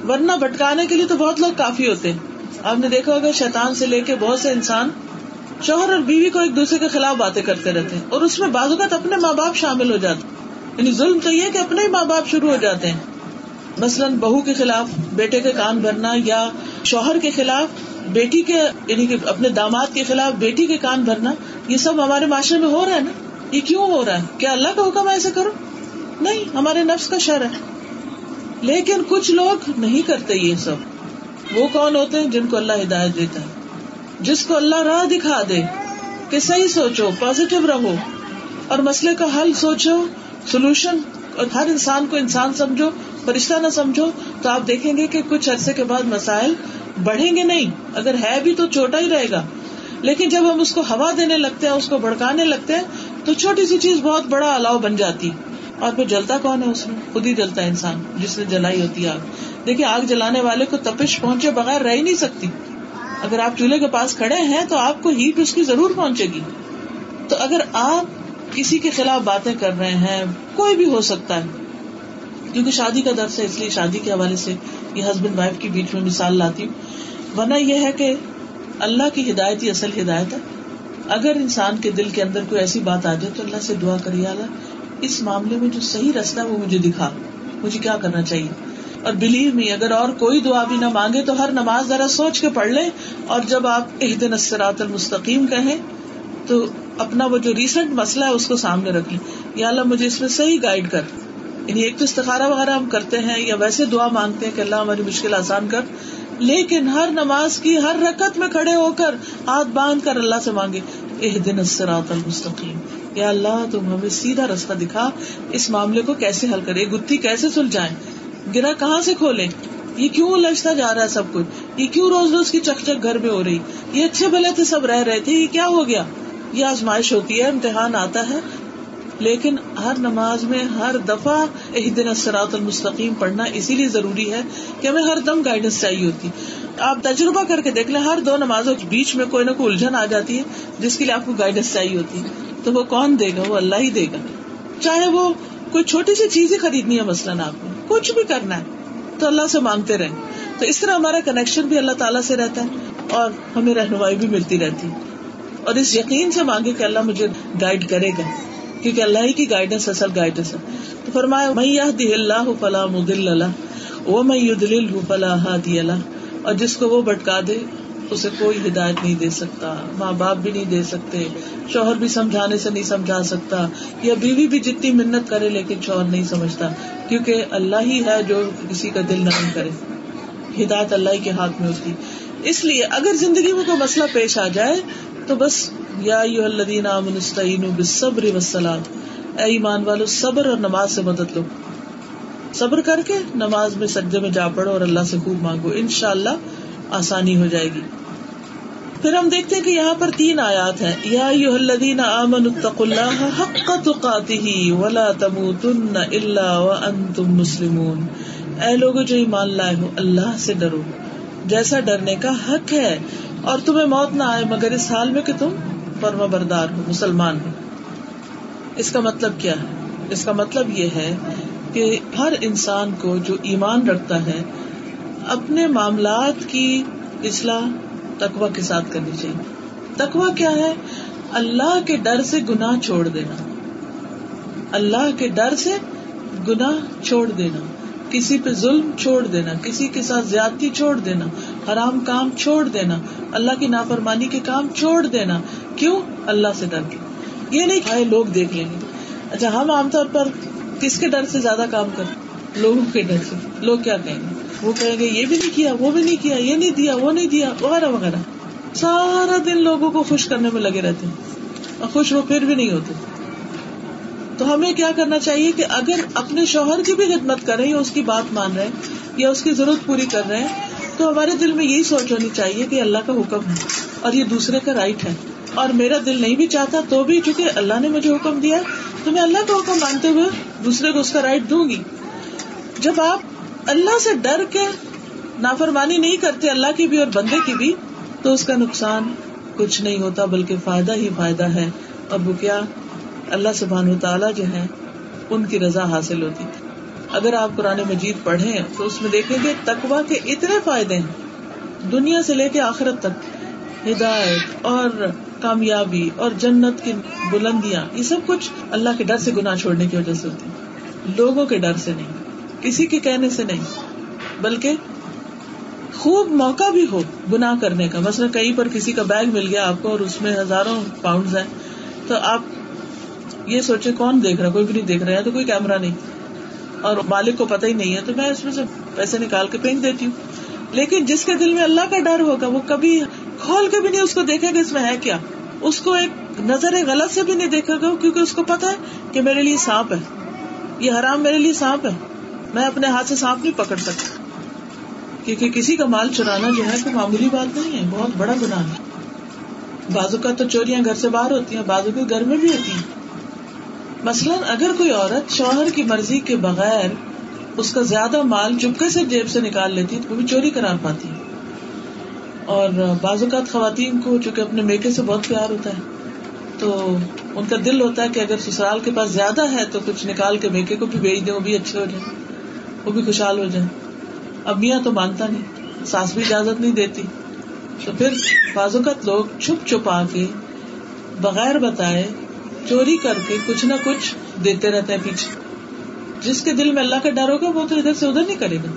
ورنہ بھٹکانے کے لیے تو بہت لوگ کافی ہوتے۔ ہیں آپ نے دیکھا ہوگا، شیطان سے لے کے بہت سے انسان شوہر اور بیوی کو ایک دوسرے کے خلاف باتیں کرتے رہتے ہیں اور اس میں بعض اوقات اپنے ماں باپ شامل ہو جاتے ہیں۔ یعنی ظلم تو یہ کہ اپنے ہی ماں باپ شروع ہو جاتے ہیں۔ مثلاً بہو کے خلاف بیٹے کے کان بھرنا یا شوہر کے خلاف بیٹی کے یعنی کہ اپنے داماد کے خلاف بیٹی کے کان بھرنا، یہ سب ہمارے معاشرے میں ہو رہا ہے نا؟ یہ کیوں ہو رہا ہے؟ کیا اللہ کا حکم ایسے کرو؟ نہیں، ہمارے نفس کا شر ہے۔ لیکن کچھ لوگ نہیں کرتے یہ سب۔ وہ کون ہوتے ہیں جن کو اللہ ہدایت دیتا ہے؟ جس کو اللہ راہ دکھا دے کہ صحیح سوچو پازیٹو رہو۔ اور مسئلے کا حل سوچو سولوشن اور ہر انسان کو انسان سمجھو، فرشتہ نہ سمجھو، تو آپ دیکھیں گے کہ کچھ عرصے کے بعد مسائل بڑھیں گے نہیں۔ اگر ہے بھی تو چھوٹا ہی رہے گا۔ لیکن جب ہم اس کو ہوا دینے لگتے ہیں، اس کو بڑکانے لگتے ہیں، تو چھوٹی سی چیز بہت بڑا الاؤ بن جاتی۔ اور پھر جلتا کون ہے اس میں؟ خود ہی جلتا ہے انسان، جس نے جلائی ہوتی ہے آگ۔ دیکھیے، آگ جلانے والے کو تپش پہنچے بغیر رہ ہی نہیں سکتی۔ اگر آپ چولہے کے پاس کھڑے ہیں تو آپ کو ہیٹ اس کی ضرور پہنچے گی۔ تو اگر آپ کسی کے خلاف باتیں کر رہے ہیں، کوئی بھی ہو سکتا ہے۔ کیونکہ شادی کا درس ہے، اس لیے شادی کے حوالے سے یہ ہسبینڈ وائف کے بیچ میں مثال لاتی ہوں۔ ورنہ یہ ہے کہ اللہ کی ہدایت ہی اصل ہدایت ہے۔ اگر انسان کے دل کے اندر کوئی ایسی بات آ جائے تو اللہ سے دعا کریے، اللہ، اس معاملے میں جو صحیح رستہ وہ مجھے دکھا۔ مجھے کیا کرنا چاہیے؟ اور بلیو می اگر اور کوئی دعا بھی نہ مانگے تو ہر نماز ذرا سوچ کے پڑھ لیں اور جب آپ ایک دن اسرات المستقیم کہیں تو اپنا وہ جو ریسنٹ مسئلہ ہے اس کو سامنے رکھ لیں۔ یا اللہ مجھے اس میں صحیح گائڈ کر۔ یعنی ایک تو استخارا وغیرہ ہم کرتے ہیں یا ویسے دعا مانگتے ہیں کہ اللہ ہماری مشکل آسان کر۔ لیکن ہر نماز کی ہر رکت میں کھڑے ہو کر ہاتھ باندھ کر اللہ سے مانگے۔ ایک دن المستقیم۔ یا اللہ تم ہمیں سیدھا رستہ دکھا۔ اس معاملے کو کیسے حل کرے گتھی کیسے سلجھائے گرا کہاں سے کھولے یہ کیوں الجھتا جا رہا ہے سب کچھ؟ یہ کیوں روز روز کی چک چک گھر میں ہو رہی؟ یہ اچھے بھلے تھے سب رہ رہے تھے، یہ کیا ہو گیا؟ یہ آزمائش ہوتی ہے، امتحان آتا ہے۔ لیکن ہر نماز میں، ہر دفعہ ایک دن اسرات المستقیم پڑھنا اسی لیے ضروری ہے کہ ہمیں ہر دم گائیڈنس چاہیے ہوتی۔ آپ تجربہ کر کے دیکھ لیں، ہر دو نمازوں کے بیچ میں کوئی نہ کوئی الجھن آ جاتی ہے، جس کے لیے آپ کو گائیڈنس چاہیے ہوتی۔ ہے تو وہ کون دے گا؟ وہ اللہ ہی دے گا۔ چاہے وہ کوئی چھوٹی سی چیز ہی خریدنی ہے، مثلاً آپ کو کچھ بھی کرنا ہے، تو اللہ سے مانگتے رہیں۔ تو اس طرح ہمارا کنیکشن بھی اللہ تعالیٰ سے رہتا ہے اور ہمیں رہنمائی بھی ملتی رہتی۔ ہے اور اس یقین سے مانگے کہ اللہ مجھے گائڈ کرے گا، کیونکہ اللہ ہی کی گائیڈنس اصل گائیڈنس ہے۔ تو فرمایا میں اللہ فلاح مدل اللہ وہ میں دل فلاح ہادی اللہ اور جس کو وہ بٹکا دے اسے کوئی ہدایت نہیں دے سکتا، ماں باپ بھی نہیں دے سکتے، شوہر بھی سمجھانے سے نہیں سمجھا سکتا، یا بیوی بھی جتنی منت کرے لیکن شوہر نہیں سمجھتا، کیونکہ اللہ ہی ہے جو کسی کا دل نرم کرے۔ ہدایت اللہ کے ہاتھ میں ہوتی۔ اس لیے اگر زندگی میں کوئی مسئلہ پیش آ جائے، تو بس یا صبر وسلام اے ایمان والو، صبر اور نماز سے مدد لو۔ صبر کر کے نماز میں سجدے میں جا پڑو اور اللہ سے خوب مانگو۔ ان شاء اللہ آسانی ہو جائے گی۔ پھر ہم دیکھتے ہیں کہ یہاں پر تین آیات ہیں۔ یا الذین آمنوا اتقوا اللہ حق تقاته ولا تموتن الا وانتم مسلمون۔ اے لوگوں جو ایمان لائے ہو، اللہ سے ڈرو۔ جیسا ڈرنے کا حق ہے اور تمہیں موت نہ آئے، مگر اس حال میں کہ تم فرما بردار ہو، مسلمان ہو۔ اس کا مطلب کیا ہے؟ اس کا مطلب یہ ہے کہ ہر انسان کو جو ایمان رکھتا ہے اپنے معاملات کی اصلاح تقوا کے ساتھ کرنی چاہیے۔ تقوا کیا ہے؟ اللہ کے ڈر سے گناہ چھوڑ دینا۔ اللہ کے ڈر سے گناہ چھوڑ دینا۔ کسی پہ ظلم چھوڑ دینا، کسی کے ساتھ زیادتی چھوڑ دینا، حرام کام چھوڑ دینا، اللہ کی نافرمانی کے کام چھوڑ دینا۔ کیوں؟ اللہ سے ڈر کے۔ یہ نہیں لوگ دیکھ لیں گے۔ اچھا ہم عام طور پر کس کے ڈر سے زیادہ کام کرتے لوگوں کے ڈر سے۔ لوگ کیا کہیں گے؟ وہ کہیں گے، یہ بھی نہیں کیا، وہ بھی نہیں کیا، یہ نہیں دیا، وہ نہیں دیا، وغیرہ وغیرہ۔ سارا دن لوگوں کو خوش کرنے میں لگے رہتے ہیں۔ اور خوش وہ پھر بھی نہیں ہوتے۔ تو ہمیں کیا کرنا چاہیے کہ اگر اپنے شوہر کی بھی خدمت کر رہے یا اس کی بات مان رہے ہیں، یا اس کی ضرورت پوری کر رہے ہیں، تو ہمارے دل میں یہی سوچ ہونی چاہیے کہ اللہ کا حکم ہے۔ اور یہ دوسرے کا رائٹ ہے۔ اور میرا دل نہیں بھی چاہتا تو بھی، چونکہ اللہ نے مجھے حکم دیا، تو میں اللہ کا حکم مانتے ہوئے دوسرے کو اس کا رائٹ دوں گی۔ جب آپ اللہ سے ڈر کے نافرمانی نہیں کرتے، اللہ کی بھی اور بندے کی بھی، تو اس کا نقصان کچھ نہیں ہوتا، بلکہ فائدہ ہی فائدہ ہے۔ اور وہ کیا اللہ سبحان تعالیٰ جو ہے ان کی رضا حاصل ہوتی اگر آپ قرآن مجید پڑھیں، تو اس میں دیکھیں گے تقوا کے اتنے فائدے ہیں۔ دنیا سے لے کے آخرت تک، ہدایت اور کامیابی اور جنت کی بلندیاں، یہ سب کچھ اللہ کے ڈر سے گناہ چھوڑنے کی وجہ سے ہوتی لوگوں کے ڈر سے نہیں۔ کسی کے کہنے سے نہیں، بلکہ خوب موقع بھی ہو گناہ کرنے کا۔ مثلاً کہیں پر کسی کا بیگ مل گیا آپ کو اور اس میں ہزاروں پاؤنڈ ہیں، تو آپ یہ سوچے کون دیکھ رہا کوئی بھی نہیں دیکھ رہا ہے تو کوئی کیمرہ نہیں۔ اور مالک کو پتا ہی نہیں ہے، تو میں اس میں سے پیسے نکال کے پھینک دیتی ہوں۔ لیکن جس کے دل میں اللہ کا ڈر ہوگا، وہ کبھی کھول کے بھی نہیں اس کو دیکھے گا، اس میں ہے کیا؟ اس کو ایک نظر غلط سے بھی نہیں دیکھے گا، کیونکہ اس کو پتا ہے کہ میرے لیے سانپ ہے۔ یہ حرام میرے لیے سانپ ہے۔ میں اپنے ہاتھ سے سانپ نہیں پکڑ سکتا۔ کیونکہ کسی کا مال چرانا جو ہے کوئی معمولی بات نہیں ہے، بہت بڑا گناہ ہے۔ بازو کا تو چوریاں گھر سے باہر ہوتی ہیں، بازو کے گھر میں بھی ہوتی ہیں۔ مثلاً اگر کوئی عورت شوہر کی مرضی کے بغیر اس کا زیادہ مال چپکے سے جیب سے نکال لیتی تو وہ بھی چوری کرا پاتی اور بعض اوقات خواتین کو، چونکہ اپنے میکے سے بہت پیار ہوتا ہے، تو ان کا دل ہوتا ہے کہ اگر سسرال کے پاس زیادہ ہے تو کچھ نکال کے میکے کو بھی بھیج دیں، وہ بھی اچھے ہو جائیں۔ وہ بھی خوشحال ہو جائیں۔ اب میاں تو مانتا نہیں، ساس بھی اجازت نہیں دیتی۔ تو پھر بعض اوقات لوگ چھپ چھپا کے بغیر بتائے چوری کر کے کچھ نہ کچھ دیتے رہتے ہیں پیچھے۔ جس کے دل میں اللہ کا ڈر ہوگا وہ تو ادھر سے ادھر نہیں کرے گا۔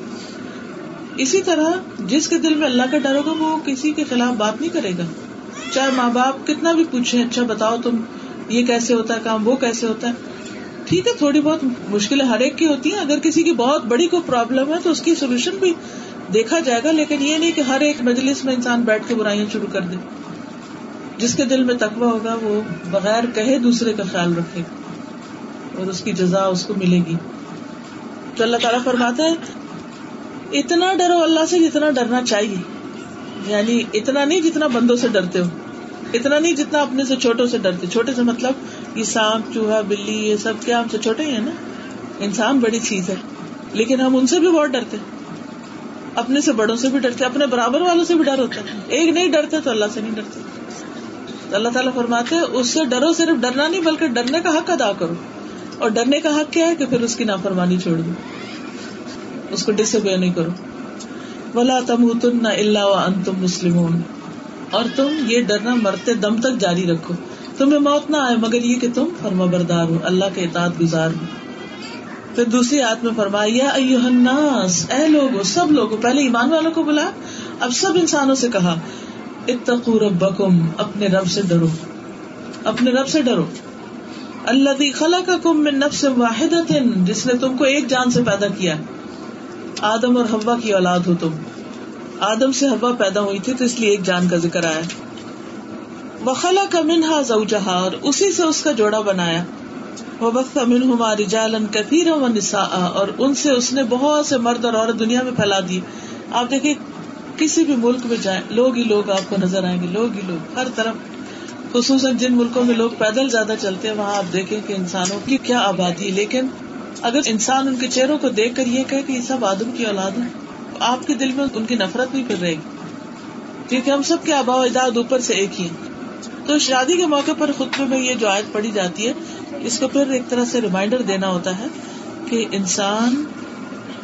اسی طرح جس کے دل میں اللہ کا ڈر ہوگا وہ کسی کے خلاف بات نہیں کرے گا۔ چاہے ماں باپ کتنا بھی پوچھے اچھا بتاؤ تم، یہ کیسے ہوتا ہے کام، وہ کیسے ہوتا ہے؟ ٹھیک ہے، تھوڑی بہت مشکلیں ہر ایک کی ہوتی ہیں۔ اگر کسی کی بہت بڑی کوئی پرابلم ہے، تو اس کی سولوشن بھی دیکھا جائے گا۔ لیکن یہ نہیں کہ ہر ایک مجلس میں انسان بیٹھ کے برائیاں شروع کر دے۔ جس کے دل میں تقوی ہوگا، وہ بغیر کہے دوسرے کا خیال رکھے اور اس کی جزا اس کو ملے گی۔ تو اللہ تعالیٰ فرماتا ہے اتنا ڈرو اللہ سے جتنا ڈرنا چاہیے۔ یعنی اتنا نہیں جتنا بندوں سے ڈرتے ہو۔ اتنا نہیں جتنا اپنے سے چھوٹوں سے ڈرتے۔ چھوٹے سے مطلب یہ سانپ، چوہا، بلی، یہ سب کیا ہم سے چھوٹے ہی ہیں نا؟ انسان بڑی چیز ہے۔ لیکن ہم ان سے بھی بہت ڈرتے اپنے سے بڑوں سے بھی ڈرتے اپنے برابر والوں سے بھی ڈر ہوتا ہے۔ ایک نہیں ڈرتے تو اللہ سے نہیں ڈرتے۔ تو اللہ تعالیٰ فرماتے اس سے ڈرو، صرف ڈرنا نہیں، بلکہ ڈرنے کا حق ادا کرو۔ اور ڈرنے کا حق کیا ہے کہ پھر اس کی نافرمانی چھوڑ دو۔ اس کو ڈس نہیں کرو۔ بلا تم تم نہ اللہ ان تم مسلم اور تم یہ ڈرنا مرتے دم تک جاری رکھو۔ تمہیں موت نہ آئے، مگر یہ کہ تم فرما بردار ہو، اللہ کے اطاعت گزار ہو۔ پھر دوسری آت میں فرمایا الناس، اے لوگ سب لوگ پہلے ایمان والوں کو بلا، اب سب انسانوں سے کہا، اتقوا ربکم، اپنے رب سے ڈرو۔ اپنے رب سے ڈرو۔ اللہ خلقکم من نفس واحد جس نے تم کو ایک جان سے پیدا کیا۔ آدم اور ہوا کی اولاد ہو تم۔ آدم سے ہوا پیدا ہوئی تھی، تو اس لیے ایک جان کا ذکر آیا۔ وخلا کا منہا زوجہا، اور اسی سے اس کا جوڑا بنایا۔ وبث منہما رجالا کثیرا ونساء، اور ان سے اس نے بہت سے مرد اور عورت دنیا میں پھیلا دی۔ آپ دیکھیں، کسی بھی ملک میں جائیں، لوگ ہی لوگ آپ کو نظر آئیں گے، لوگ ہی لوگ، ہر طرف۔ خصوصاً جن ملکوں میں لوگ پیدل زیادہ چلتے ہیں، وہاں آپ دیکھیں کہ انسانوں کی کیا آبادی ہے۔ لیکن اگر انسان ان کے چہروں کو دیکھ کر یہ کہ یہ سب آدم کی اولاد ہے آپ کے دل میں ان کی نفرت نہیں پھر رہے گی۔ کیونکہ ہم سب کے آبا و اجداد اوپر سے ایک ہی تو شادی کے موقع پر خطبے میں یہ جو آیت پڑی جاتی ہے، اس کو پھر ایک طرح سے ریمائنڈر دینا ہوتا ہے کہ انسان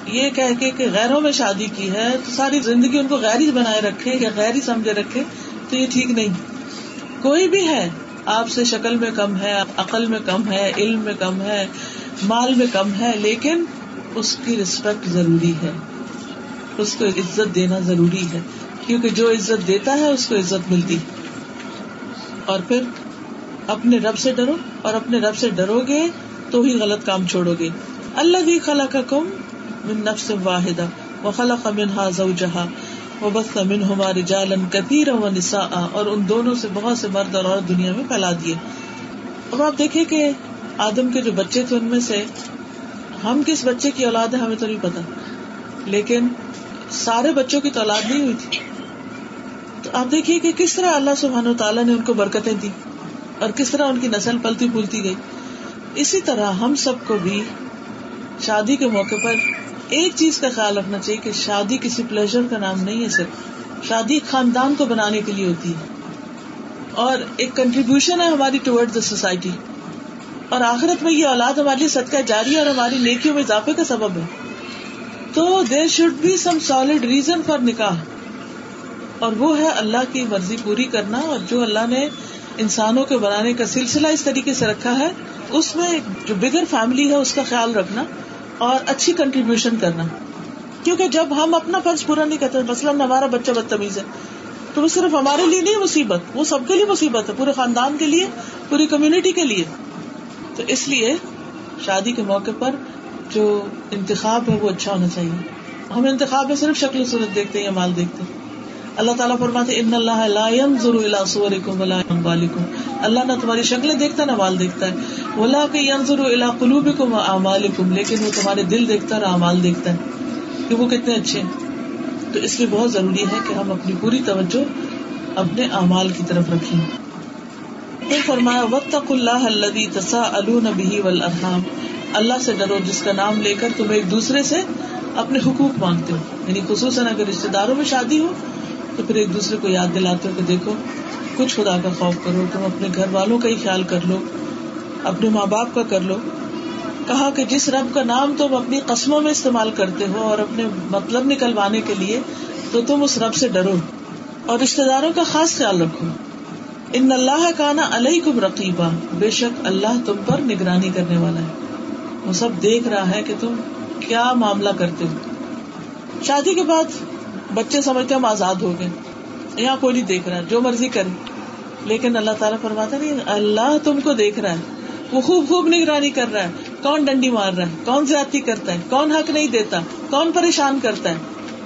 یہ کہہ کے کہ غیروں میں شادی کی ہے، تو ساری زندگی ان کو غیر ہی بنائے رکھے یا غیر ہی سمجھے رکھے، تو یہ ٹھیک نہیں۔ کوئی بھی ہے، آپ سے شکل میں کم ہے، عقل میں کم ہے، علم میں کم ہے، مال میں کم ہے، لیکن اس کی ریسپیکٹ ضروری ہے۔ اس کو عزت دینا ضروری ہے۔ کیونکہ جو عزت دیتا ہے، اس کو عزت ملتی ہے۔ اور پھر اپنے رب سے ڈرو اور اپنے رب سے ڈرو گے تو ہی غلط کام چھوڑو گے۔ اللہ بھی خلا کا کم من نفس واحدہ و خلا کا منہا زو جہا وہ بس من ہمارے جالن کثیر و نسا اور ان دونوں سے بہت سے مرد اور عورت دنیا میں پھیلا دیے۔ اب آپ دیکھیں کہ آدم کے جو بچے تھے ان میں سے ہم کس بچے کی اولاد ہے ہمیں تو نہیں پتا، لیکن سارے بچوں کی تو اولاد نہیں ہوئی تھی۔ تو آپ دیکھیے کہ کس طرح اللہ سبحانہ تعالیٰ نے ان کو برکتیں دی اور کس طرح ان کی نسل پلتی پھولتی گئی۔ اسی طرح ہم سب کو بھی شادی کے موقع پر ایک چیز کا خیال رکھنا چاہیے کہ شادی کسی پلیزر کا نام نہیں ہے، صرف شادی خاندان کو بنانے کے لیے ہوتی ہے۔ اور ایک کنٹریبیوشن ہے ہماری ٹوڈ دا سوسائٹی اور آخرت میں یہ اولاد ہماری صدقہ جاری اور ہماری نیکیوں میں اضافے کا سبب ہے۔ تو there should be some solid reason for نکاح اور وہ ہے اللہ کی مرضی پوری کرنا اور جو اللہ نے انسانوں کے بنانے کا سلسلہ اس طریقے سے رکھا ہے، اس میں جو بگر فیملی ہے، اس کا خیال رکھنا اور اچھی کنٹریبیوشن کرنا۔ کیونکہ جب ہم اپنا فرض پورا نہیں کرتے، مثلاً ہمارا بچہ بدتمیز ہے، تو وہ صرف ہمارے لیے نہیں، مصیبت۔ وہ سب کے لیے مصیبت ہے، پورے خاندان کے لیے، پوری کمیونٹی کے لیے۔ تو اس لیے شادی کے موقع پر جو انتخاب ہے، وہ اچھا ہونا چاہیے۔ ہم انتخاب میں صرف شکل صورت دیکھتے ہیں یا مال دیکھتے ہیں۔ اللہ تعالیٰ فرماتے ان اللہ لا ينظر الى صوركم ولا اموالكم اللہ نہ تمہاری شکلیں دیکھتا نہ مال دیکھتا ہے. ولا کہ ينظر الى قلوبكم واعمالكم لیکن وہ تمہارے دل دیکھتا ہے اور اعمال دیکھتا ہے کہ وہ کتنے اچھے ہیں۔ تو اس لیے بہت ضروری ہے کہ ہم اپنی پوری توجہ اپنے اعمال کی طرف رکھیں۔ پھر فرمایا وقت اللہ الدی تسا البی والارحام اللہ سے ڈرو جس کا نام لے کر تم ایک دوسرے سے اپنے حقوق مانگتے ہو۔ یعنی خصوصاً اگر رشتے داروں میں شادی ہو تو پھر ایک دوسرے کو یاد دلاتے ہو کہ دیکھو، کچھ خدا کا خوف کرو، تم اپنے گھر والوں کا ہی خیال کر لو، اپنے ماں باپ کا کر لو۔ کہا کہ جس رب کا نام تم اپنی قسموں میں استعمال کرتے ہو اور اپنے مطلب نکلوانے کے لیے، تو تم اس رب سے ڈرو۔ اور رشتے داروں کا خاص خیال رکھو۔ ان اللہ کا نا علیہ کم رقیبہ بے شک اللہ تم پر نگرانی کرنے والا ہے۔ وہ سب دیکھ رہا ہے کہ تم کیا معاملہ کرتے ہو۔ شادی کے بعد بچے سمجھتے ہم آزاد ہو گئے یہاں کوئی نہیں دیکھ رہا جو مرضی کرے۔ لیکن اللہ تعالیٰ فرماتا نہیں اللہ تم کو دیکھ رہا ہے۔ وہ خوب خوب نگرانی کر رہا ہے۔ کون ڈنڈی مار رہا ہے؟ کون زیادتی کرتا ہے؟ کون حق نہیں دیتا؟ کون پریشان کرتا ہے؟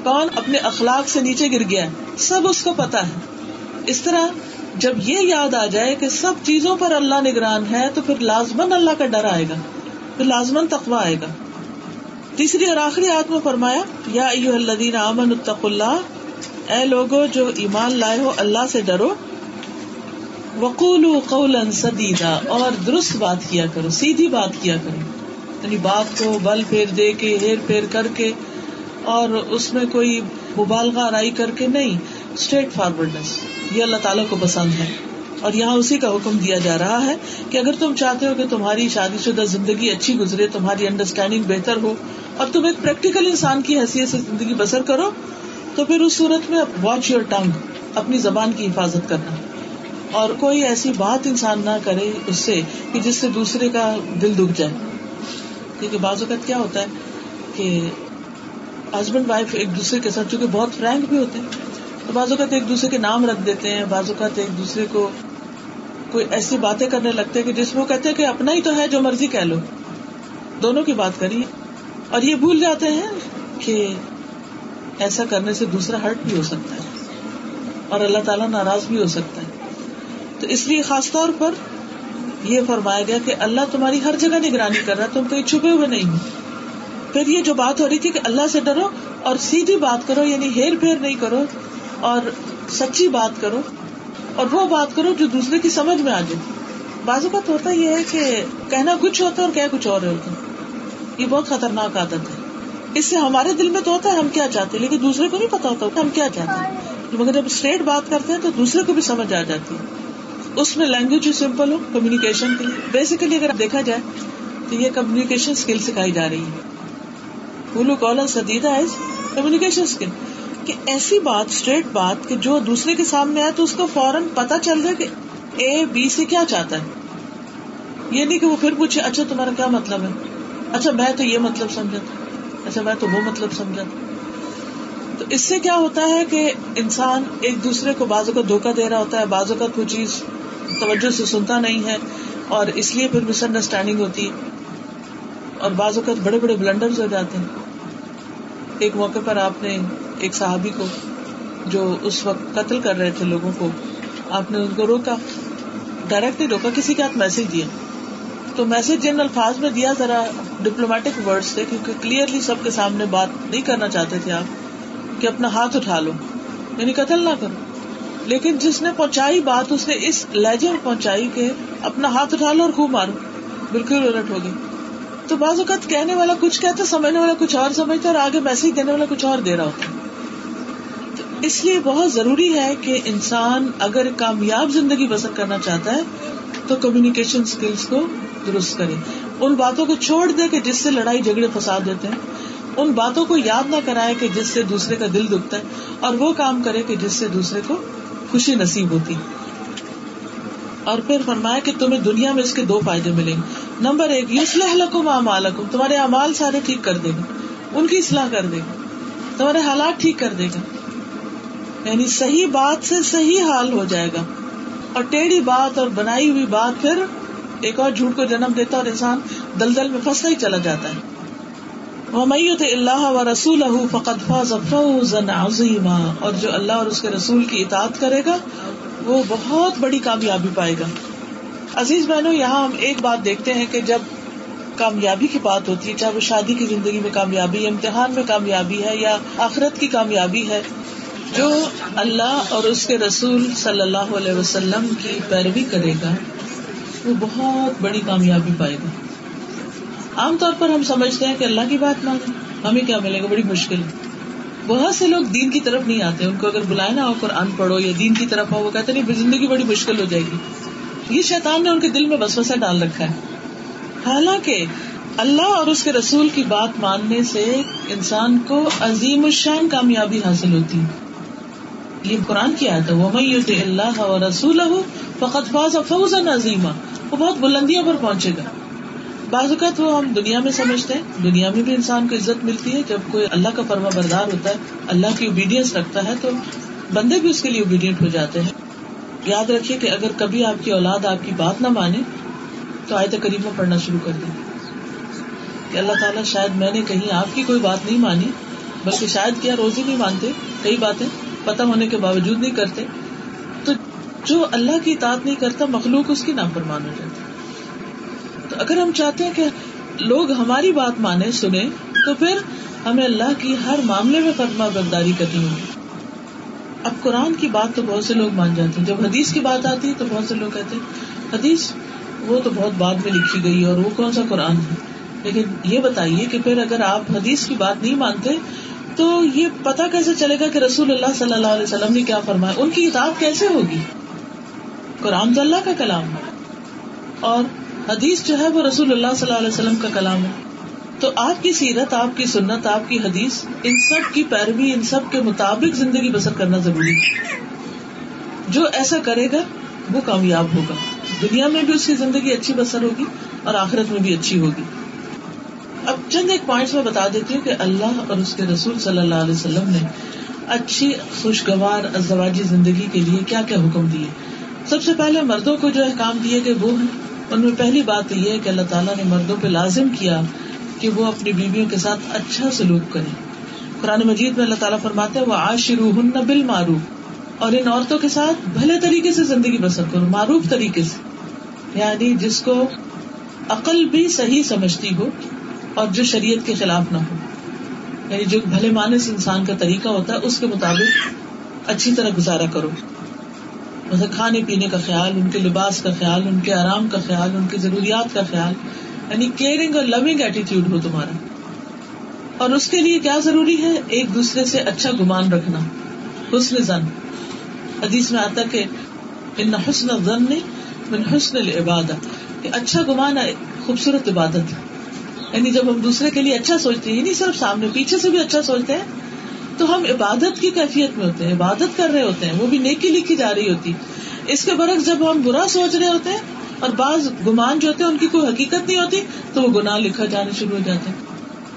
کون اپنے اخلاق سے نیچے گر گیا ہے؟ سب اس کو پتا ہے۔ اس طرح جب یہ یاد آ جائے کہ سب چیزوں پر اللہ نگران ہے، تو پھر لازمن اللہ کا ڈر آئے گا۔ پھر لازمن تقوا آئے گا۔ تیسری اور آخری آت میں فرمایا، یا الدین امن الطق اللہ، اے لوگو جو ایمان لائے ہو، اللہ سے ڈرو۔ وقول قول سدیدا، اور درست بات کیا کرو، سیدھی بات کیا کرو۔ یعنی بات کو بل پھیر دے کے، ہیر پھیر کر کے، اور اس میں کوئی مبالغہ آرائی کر کے نہیں اسٹریٹ فارورڈنس یہ اللہ تعالیٰ کو پسند ہے۔ اور یہاں اسی کا حکم دیا جا رہا ہے کہ اگر تم چاہتے ہو کہ تمہاری شادی شدہ زندگی اچھی گزرے، تمہاری انڈرسٹینڈنگ بہتر ہو، اور تم ایک پریکٹیکل انسان کی حیثیت سے زندگی بسر کرو، تو پھر اس صورت میں واچ یور ٹنگ اپنی زبان کی حفاظت کرنا۔ اور کوئی ایسی بات انسان نہ کرے اس سے کہ جس سے دوسرے کا دل دکھ جائے۔ کیونکہ بعض اوقات کیا ہوتا ہے کہ ہسبینڈ وائف ایک دوسرے کے ساتھ، چونکہ بہت فرینک بھی ہوتے ہیں، تو بعض اوقات ایک دوسرے کے نام رکھ دیتے ہیں، بعض اوقات ایک دوسرے کو کوئی ایسی باتیں کرنے لگتے ہیں کہ جس میں وہ کہتے ہیں کہ اپنا ہی تو ہے جو مرضی کہہ لو۔ دونوں کی بات کریے۔ اور یہ بھول جاتے ہیں کہ ایسا کرنے سے دوسرا ہرٹ بھی ہو سکتا ہے۔ اور اللہ تعالیٰ ناراض بھی ہو سکتا ہے۔ تو اس لیے خاص طور پر یہ فرمایا گیا کہ اللہ تمہاری ہر جگہ نگرانی کر رہا تم کہیں چھپے ہوئے نہیں ہو۔ پھر یہ جو بات ہو رہی تھی کہ اللہ سے ڈرو اور سیدھی بات کرو یعنی ہیر پھیر نہیں کرو اور سچی بات کرو اور وہ بات کرو جو دوسرے کی سمجھ میں آ جائے۔ بازو کا ہوتا یہ ہے کہ کہنا کچھ ہوتا ہے اور کیا کچھ اور ہوتا ہے۔ یہ بہت خطرناک عادت ہے۔ اس سے ہمارے دل میں تو ہوتا ہے ہم کیا چاہتے ہیں، لیکن دوسرے کو نہیں پتا ہوتا ہم کیا چاہتے ہیں۔ مگر جب اسٹریٹ بات کرتے ہیں تو دوسرے کو بھی سمجھ آ جاتی ہے۔ اس میں لینگویج سمپل ہو کمیونیکیشن کے لیے۔ بیسیکلی اگر دیکھا جائے تو یہ کمیونیکیشن اسکل سکھائی جا رہی ہے۔ سدیدہ کمیونیکیشن اسکل کہ ایسی بات اسٹریٹ بات کہ جو دوسرے کے سامنے آئے تو اس کو فوراً پتا چل جائے کہ اے بی سے کیا چاہتا ہے۔ یہ نہیں کہ وہ پھر پوچھے اچھا تمہارا کیا مطلب ہے؟ اچھا میں تو یہ مطلب سمجھا تھا۔ اچھا میں تو وہ مطلب سمجھا تھا۔ تو اس سے کیا ہوتا ہے کہ انسان ایک دوسرے کو بازو کا دھوکا دے رہا ہوتا ہے بازو کا کوئی چیز توجہ سے سنتا نہیں ہے اور اس لیے پھر مس انڈرسٹینڈنگ ہوتی اور بعض اوقات بڑے بڑے بلنڈر ہو جاتے ہیں۔ ایک موقع پر آپ نے ایک صحابی کو جو اس وقت قتل کر رہے تھے لوگوں کو، آپ نے ان کو روکا۔ ڈائریکٹ نہیں روکا، کسی کے ہاتھ میسج دیا۔ تو میسج جن الفاظ میں دیا، ذرا ڈپلومیٹک ورڈ تھے، کیونکہ کلیئرلی سب کے سامنے بات نہیں کرنا چاہتے تھے آپ کہ اپنا ہاتھ اٹھا لو۔ یعنی قتل نہ کرو۔ لیکن جس نے پہنچائی بات، اس نے اس لہجے میں پہنچائی کہ اپنا ہاتھ اٹھا لو اور خوب مارو۔ بالکل الٹ ہوگی تو بعض اوقات کہنے والا کچھ کہتا، سمجھنے والا کچھ اور سمجھتا اور آگے میسج دینے والا کچھ اور دے رہا ہوتا۔ اس لیے بہت ضروری ہے کہ انسان اگر کامیاب زندگی بسر کرنا چاہتا ہے، تو کمیونیکیشن اسکلس کو درست کرے۔ ان باتوں کو چھوڑ دے کہ جس سے لڑائی جھگڑے فساد دیتے ہیں۔ ان باتوں کو یاد نہ کرائے کہ جس سے دوسرے کا دل دکھتا ہے، اور وہ کام کرے کہ جس سے دوسرے کو خوشی نصیب ہوتی۔ اور پھر فرمایا کہ تمہیں دنیا میں اس کے دو فائدے ملیں۔ گے نمبر ایک یوسلح لکم اعمالکم، تمہارے امال سارے ٹھیک کر دے گا۔ ان کی اصلاح کر دے گا۔ تمہارے حالات ٹھیک کر دے گا۔ یعنی صحیح بات سے صحیح حال ہو جائے گا۔ اور ٹیڑھی بات اور بنائی ہوئی بات پھر ایک اور جھوٹ کو جنم دیتا اور انسان دلدل میں پھنستا ہی چلا جاتا ہے۔ وہ میت اللہ و رسول فقط عظیما۔ اور جو اللہ اور اس کے رسول کی اطاعت کرے گا، وہ بہت بڑی کامیابی پائے گا۔ عزیز بہنوں، یہاں ہم ایک بات دیکھتے ہیں کہ جب کامیابی کی بات ہوتی ہے، چاہے وہ شادی کی زندگی میں کامیابی، امتحان میں کامیابی ہے یا آخرت کی کامیابی ہے جو اللہ اور اس کے رسول صلی اللہ علیہ وسلم کی پیروی کرے گا، وہ بہت بڑی کامیابی پائے گا۔ عام طور پر ہم سمجھتے ہیں کہ اللہ کی بات مانے ہمیں کیا ملے گا؟ بڑی مشکل۔ بہت سے لوگ دین کی طرف نہیں آتے، ان کو اگر بلائے نہ ہو قرآن پڑھو یا دین کی طرف ہو، وہ کہتے نہیں، زندگی بڑی مشکل ہو جائے گی۔ یہ شیطان نے ان کے دل میں بس بسا ڈال رکھا ہے۔ حالانکہ اللہ اور اس کے رسول کی بات ماننے سے انسان کو عظیم الشان کامیابی حاصل ہوتی۔ ہے یہ قرآن کی آیت ہے وہ اللہ و رسول فقط فاز فوز نظیمہ وہ بہت بلندیوں پر پہنچے گا۔ بعض اوقات وہ ہم دنیا میں سمجھتے ہیں، دنیا میں بھی انسان کو عزت ملتی ہے۔ جب کوئی اللہ کا فرما بردار ہوتا ہے، اللہ کی اوبیڈینس رکھتا ہے، تو بندے بھی اس کے لیے اوبیڈینٹ ہو جاتے ہیں۔ یاد رکھیے کہ اگر کبھی آپ کی اولاد آپ کی بات نہ مانے، تو آئے کریمہ پڑھنا شروع کر دیں۔ کہ اللہ تعالیٰ شاید میں نے کہیں آپ کی کوئی بات نہیں مانی، بلکہ شاید کیا روزی نہیں مانتے، کئی باتیں۔ پتہ ہونے کے باوجود نہیں کرتے، تو جو اللہ کی اطاعت نہیں کرتا، مخلوق اس کی نام پر مان ہو جاتا تو اگر ہم چاہتے ہیں کہ لوگ ہماری بات مانے سنیں، تو پھر ہمیں اللہ کی ہر معاملے میں فرما برداری کرنی ہوگی۔ اب قرآن کی بات تو بہت سے لوگ مان جاتے ہیں۔ جب حدیث کی بات آتی ہے تو بہت سے لوگ کہتے ہیں، حدیث وہ تو بہت بعد میں لکھی گئی اور وہ کون سا قرآن ہے؟ لیکن یہ بتائیے کہ پھر اگر آپ حدیث کی بات نہیں مانتے تو یہ پتا کیسے چلے گا کہ رسول اللہ صلی اللہ علیہ وسلم نے کیا فرمایا؟ ان کی کتاب کیسے ہوگی؟ قرآن تو اللہ کا کلام ہے اور حدیث جو ہے وہ رسول اللہ صلی اللہ علیہ وسلم کا کلام ہے۔ تو آپ کی سیرت، آپ کی سنت، آپ کی حدیث، ان سب کی پیروی، ان سب کے مطابق زندگی بسر کرنا ضروری ہے۔ جو ایسا کرے گا، وہ کامیاب ہوگا۔ دنیا میں بھی اس کی زندگی اچھی بسر ہوگی اور آخرت میں بھی اچھی ہوگی۔ چند ایک پوائنٹس میں بتا دیتی ہوں کہ اللہ اور اس کے رسول صلی اللہ علیہ وسلم نے اچھی، خوشگوار ازواجی زندگی کے لیے کیا کیا حکم دیے۔ سب سے پہلے مردوں کو جو احکام دیے گئے وہ ہیں ان میں پہلی بات یہ ہے کہ اللہ تعالیٰ نے مردوں پہ لازم کیا کہ وہ اپنی بیویوں کے ساتھ اچھا سلوک کرے قرآن مجید میں اللہ تعالیٰ فرماتے ہیں وہ آشرو ہن بل معروف اور ان عورتوں کے ساتھ بھلے طریقے سے زندگی بسر کرو، معروف طریقے سے۔ یعنی جس کو عقل بھی صحیح سمجھتی ہو اور جو شریعت کے خلاف نہ ہو۔ یعنی جو بھلے مانس انسان کا طریقہ ہوتا ہے، اس کے مطابق اچھی طرح گزارا کرو۔ مطلب کھانے پینے کا خیال، ان کے لباس کا خیال، ان کے آرام کا خیال، ان کی ضروریات کا خیال یعنی کیئرنگ اور لونگ ایٹیٹیوڈ ہو تمہارا۔ اور اس کے لیے کیا ضروری ہے؟ ایک دوسرے سے اچھا گمان رکھنا، حسن زن۔ حدیث میں آتا کہ ان حسن زن نے من حسن عبادت کہ اچھا گمان خوبصورت عبادت۔ یعنی جب ہم دوسرے کے لیے اچھا سوچتے ہیں نہیں صرف سامنے پیچھے سے بھی اچھا سوچتے ہیں، تو ہم عبادت کی کیفیت میں ہوتے ہیں، عبادت کر رہے ہوتے ہیں، وہ بھی نیکی لکھی جا رہی ہوتی۔ اس کے برعکس جب ہم برا سوچ رہے ہوتے ہیں اور بعض گمان جو ہوتے ہیں، ان کی کوئی حقیقت نہیں ہوتی، تو وہ گناہ لکھا جانے شروع ہو جاتے ہیں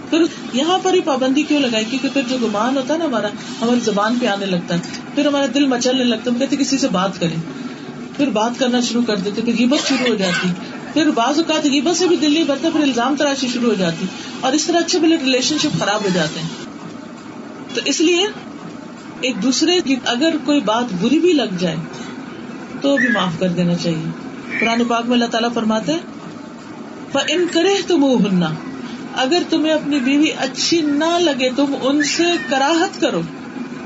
پھر یہاں پر ہی پابندی کیوں لگائی؟ کیونکہ پھر جو گمان ہوتا ہے نا ہمارا، ہماری زبان پہ آنے لگتا ہے۔ پھر ہمارا دل مچلنے لگتا ہے، ہم کہتے کسی سے بات کریں۔ پھر بات کرنا شروع کر دیتے پھر غیبت شروع ہو جاتی۔ پھر بعض اوقات غیبت سے بھی دل نہیں بھرتا، پھر الزام تراشی شروع ہو جاتی۔ اور اس طرح اچھے بھلے ریلیشن شپ خراب ہو جاتے ہیں۔ تو اس لیے ایک دوسرے کی اگر کوئی بات بری بھی لگ جائے، تو بھی معاف کر دینا چاہیے۔ قرآن پاک میں اللہ تعالیٰ فرماتے ان کرے تم ہننا اگر تمہیں اپنی بیوی اچھی نہ لگے، تم ان سے کراہت کرو۔